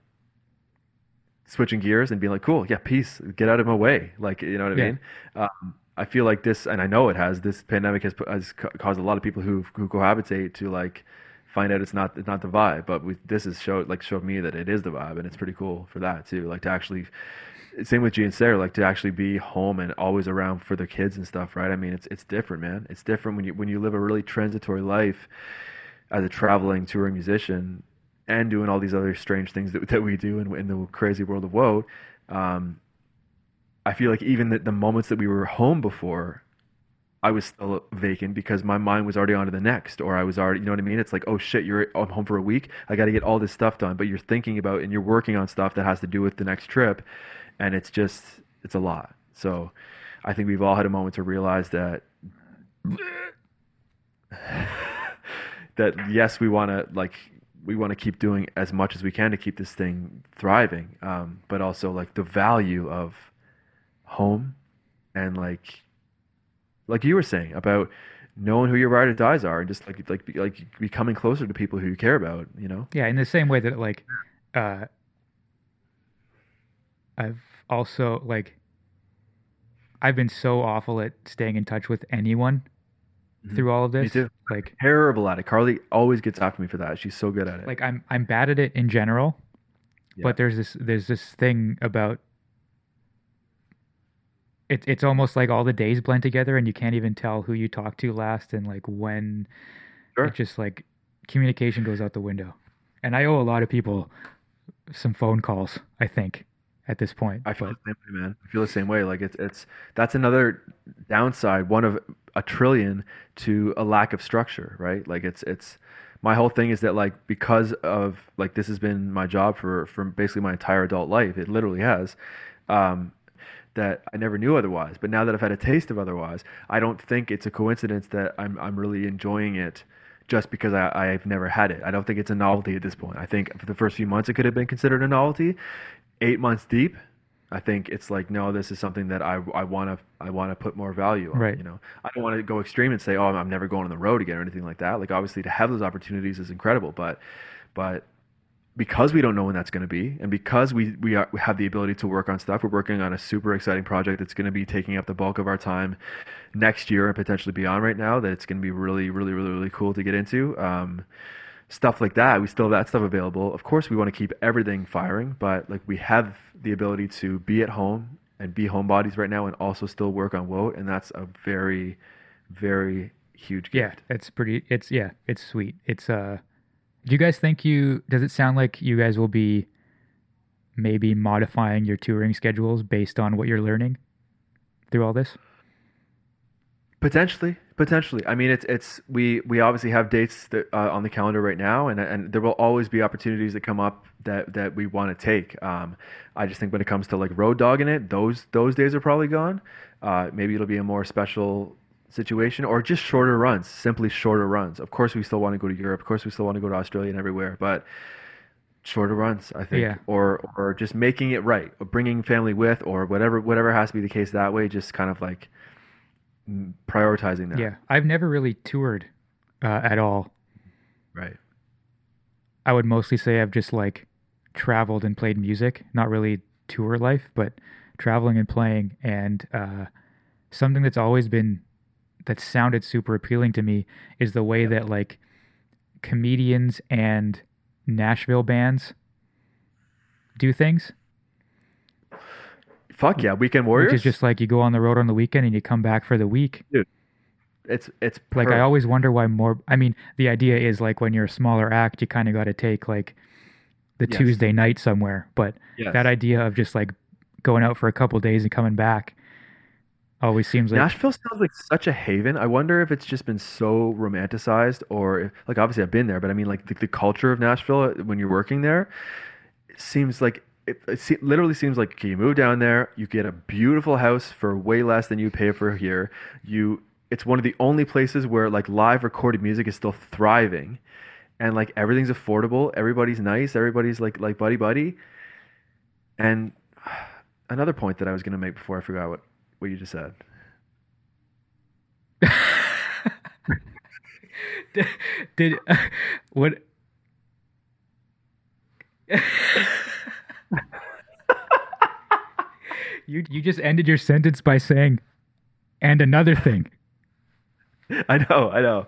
switching gears and being like, cool, yeah, peace, get out of my way. Like, you know what I Yeah. mean? Um, I feel like this, and I know it has. This pandemic has, has caused a lot of people who who cohabitate to like find out it's not it's not the vibe. But we, this has showed like showed me that it is the vibe, and it's pretty cool for that too. Like to actually, same with G and Sarah, like to actually be home and always around for their kids and stuff, right? I mean, it's it's different, man. It's different when you when you live a really transitory life as a traveling touring musician and doing all these other strange things that, that we do in, in the crazy world of WOTE um, i feel like even the, the moments that we were home before i was still vacant because my mind was already on to the next or i was already you know what i mean? It's like oh shit you're I'm home for a week. I got to get all this stuff done. But you're thinking about and you're working on stuff that has to do with the next trip and it's just it's a lot. So i think we've all had a moment to realize that that yes, we want to like we want to keep doing as much as we can to keep this thing thriving, um, but also like the value of home and like like you were saying about knowing who your ride or dies are and just like like like becoming closer to people who you care about. You know, Yeah, in the same way that like uh I've also like I've been so awful at staying in touch with anyone Mhm. through all of this. Like Terrible at it. Carly always gets after me for that. She's so good at it. like I'm I'm bad at it in general, Yeah. but there's this there's this thing about it, it's almost like all the days blend together and you can't even tell who you talked to last and like when Sure. it just like communication goes out the window. And I owe a lot of people some phone calls, I think, at this point. I feel But the same way, man. I feel the same way. Like it's it's that's another downside, one of a trillion to a lack of structure, right? Like it's it's my whole thing is that like because of like this has been my job for for basically my entire adult life. It literally has. Um, that I never knew otherwise. But now that I've had a taste of otherwise, I don't think it's a coincidence that I'm I'm really enjoying it just because I, I've never had it. I don't think it's a novelty at this point. I think for the first few months it could have been considered a novelty. Eight months deep, I think it's like no, this is something that I I want to I want to put more value on. Right. You know, I don't want to go extreme and say oh I'm never going on the road again or anything like that. Like obviously to have those opportunities is incredible, but but because we don't know when that's going to be, and because we we, are, we have the ability to work on stuff, we're working on a super exciting project that's going to be taking up the bulk of our time next year and potentially beyond. Right now, that it's going to be really, really, really, really cool to get into. Um, stuff like that, we still have that stuff available. Of course, we want to keep everything firing, but like we have the ability to be at home and be homebodies right now, and also still work on WOTE, and that's a very, very huge gift. yeah, it's pretty it's yeah, it's sweet. It's uh do you guys think you does it sound like you guys will be maybe modifying your touring schedules based on what you're learning through all this? Potentially, potentially. I mean, it's it's we we obviously have dates that, uh, on the calendar right now, and and there will always be opportunities that come up that that we want to take. Um, I just think when it comes to like road dogging it, those those days are probably gone. Uh, maybe it'll be a more special situation or just shorter runs, simply shorter runs. Of course, we still want to go to Europe. Of course, we still want to go to Australia and everywhere, but shorter runs, I think, Yeah. or or just making it right, or bringing family with, or whatever whatever has to be the case that way. Just kind of like prioritizing that. Yeah, I've never really toured uh, at all. Right. I would mostly say I've just like traveled and played music, not really tour life, but traveling and playing. And uh, something that's always been that sounded super appealing to me is the way that like comedians and Nashville bands do things. Fuck yeah, Weekend Warriors. which is just like you go on the road on the weekend and you come back for the week. Dude, it's it's Like I always wonder why more. I mean, the idea is like when you're a smaller act, you kind of got to take like the Yes. Tuesday night somewhere. But Yes. that idea of just like going out for a couple days and coming back always seems like Nashville sounds like such a haven. I wonder if it's just been so romanticized, or if, like obviously I've been there, but I mean like the, the culture of Nashville uh, when you're working there seems like it, it literally seems like okay, you move down there, you get a beautiful house for way less than you pay for here. You it's one of the only places where like live recorded music is still thriving, and like everything's affordable. Everybody's nice. Everybody's like like buddy buddy. And another point that I was gonna make before I forgot what what you just said. did, did uh, what you you just ended your sentence by saying and another thing I know, I know.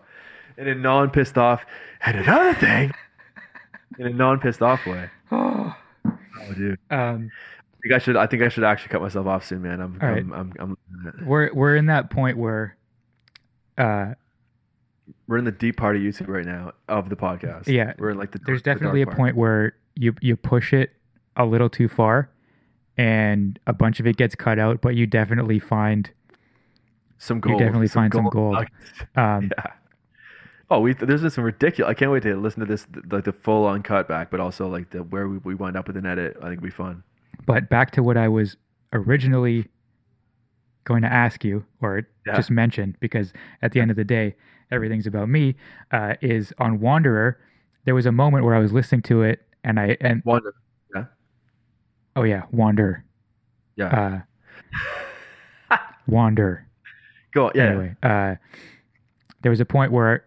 In a non pissed off, and another thing, in a non pissed off way. oh, dude. um I think I should. I think I should actually cut myself off soon, man. I'm. All right. I'm, I'm, I'm, we're we're in that point where uh We're in the deep part of YouTube right now of the podcast. Yeah. We're in like the. there's dark- the definitely a part. point where you you push it a little too far and a bunch of it gets cut out but you definitely find Some gold. You definitely find some gold. um Yeah. Oh, we there's been some ridiculous. I can't wait to listen to this, like the full on cutback, but also like the where we, we wind up with an edit. I think it'll be fun. But back to what I was originally going to ask you, or Yeah. just mention, because at the end of the day, everything's about me. Uh, is on Wanderer. There was a moment where I was listening to it, and I and Wonder. Oh yeah, Wander, Yeah. uh, Wander. Go. on. Yeah. Anyway, uh, there was a point where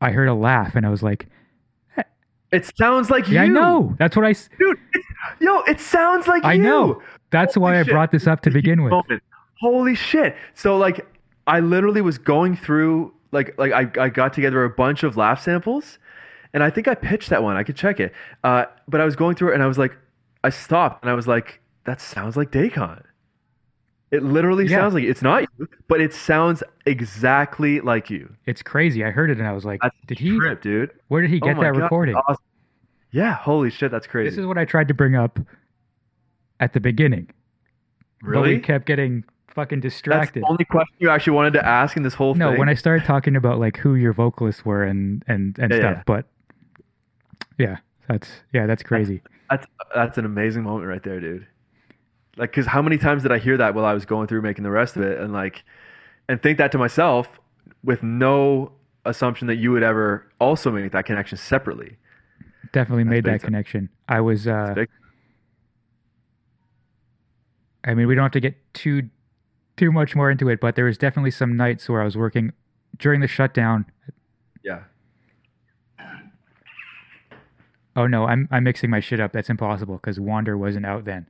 I heard a laugh, and I was like, It sounds like "Yeah, I know." That's what I. dude. Yo, it sounds like I you. know. That's Holy why I brought this up to begin with. Moment. Holy shit! So like, I literally was going through like like I I got together a bunch of laugh samples, and I think I pitched that one. I could check it. Uh, but I was going through it, and I was like, I stopped, and I was like, that sounds like Deicont. It literally Yeah. sounds like it's not you, but it sounds exactly like you. It's crazy. I heard it, and I was like, That's "Did he? trip, dude? Where did he Oh get my that God, recording?" awesome. Yeah, holy shit, that's crazy. This is what I tried to bring up at the beginning. But really we kept getting fucking distracted. that's the only question you actually wanted to ask in this whole No, thing. No, when I started talking about like who your vocalists were and and and Yeah, stuff, yeah. but yeah, that's yeah, that's crazy. That's that's an amazing moment right there, dude. Like, cause how many times did I hear that while I was going through making the rest of it, and like, and think that to myself with no assumption that you would ever also make that connection separately. Definitely That's made that time. connection. I was uh. I mean, we don't have to get too too much more into it, but there was definitely some nights where I was working during the shutdown. Yeah. Oh no, I'm I'm mixing my shit up. That's impossible because Wander wasn't out then.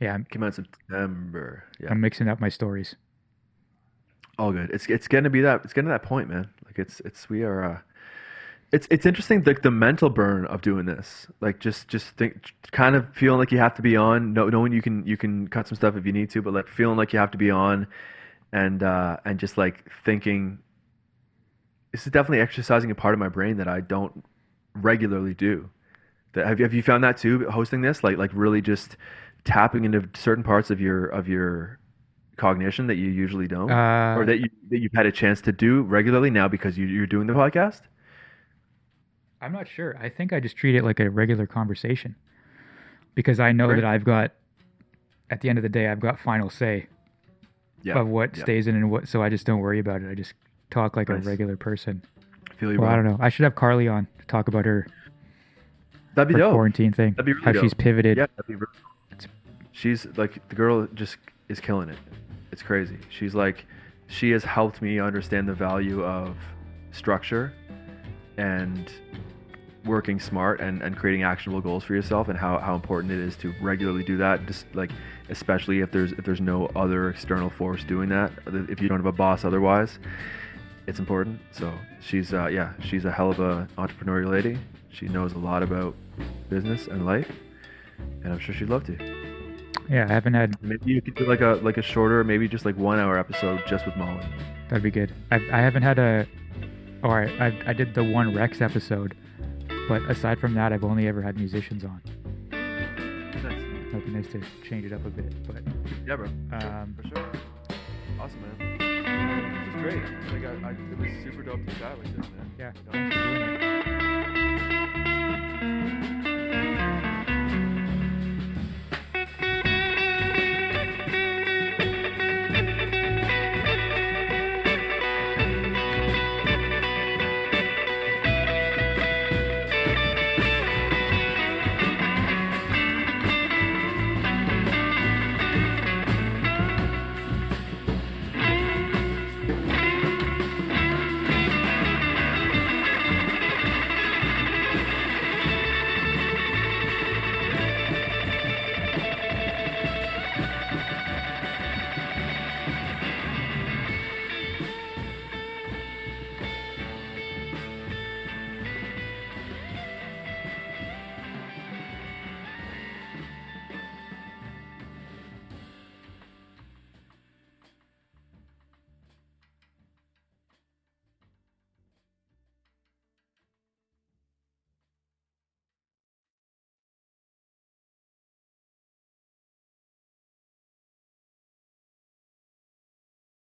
Yeah, I'm, Came out in September. Yeah. I'm mixing up my stories. All good. It's it's to be that. It's getting to that point, man. Like it's it's we are. uh it's it's interesting like the mental burn of doing this like just just think kind of feeling like you have to be on know, knowing you can you can cut some stuff if you need to but like feeling like you have to be on and uh and just like thinking this is definitely exercising a part of my brain that I don't regularly do that have you, have you found that too hosting this like like really just tapping into certain parts of your of your cognition that you usually don't Uh, or that you that you've had a chance to do regularly now because you, you're doing the podcast I'm not sure. I think I just treat it like a regular conversation because I know Right. that I've got, at the end of the day, I've got final say yeah of what yeah. stays in and what. So I just don't worry about it. I just talk like Nice. a regular person. feel you Well, I don't know. I should have Carly on to talk about her, that'd be her dope quarantine thing, That'd be really how dope. she's pivoted. Yeah, that'd be really She's like the girl just is killing it. It's crazy. She's like she has helped me understand the value of structure and working smart and, and creating actionable goals for yourself and how, how important it is to regularly do that just like especially if there's if there's no other external force doing that if you don't have a boss otherwise it's important so she's uh, yeah she's a hell of a entrepreneurial lady she knows a lot about business and life and i'm sure she'd love to Yeah, I haven't had. Maybe you could do like a like a shorter, maybe just like one hour episode just with Molly. That'd be good. I I haven't had a. Or I I, I did the one Rex episode, but aside from that, I've only ever had musicians on. Nice. It'd nice to change it up a bit, but Yeah, bro. um, For sure. Awesome, man. Great. Like, I, I, it was super dope to chat with you, man. yeah. You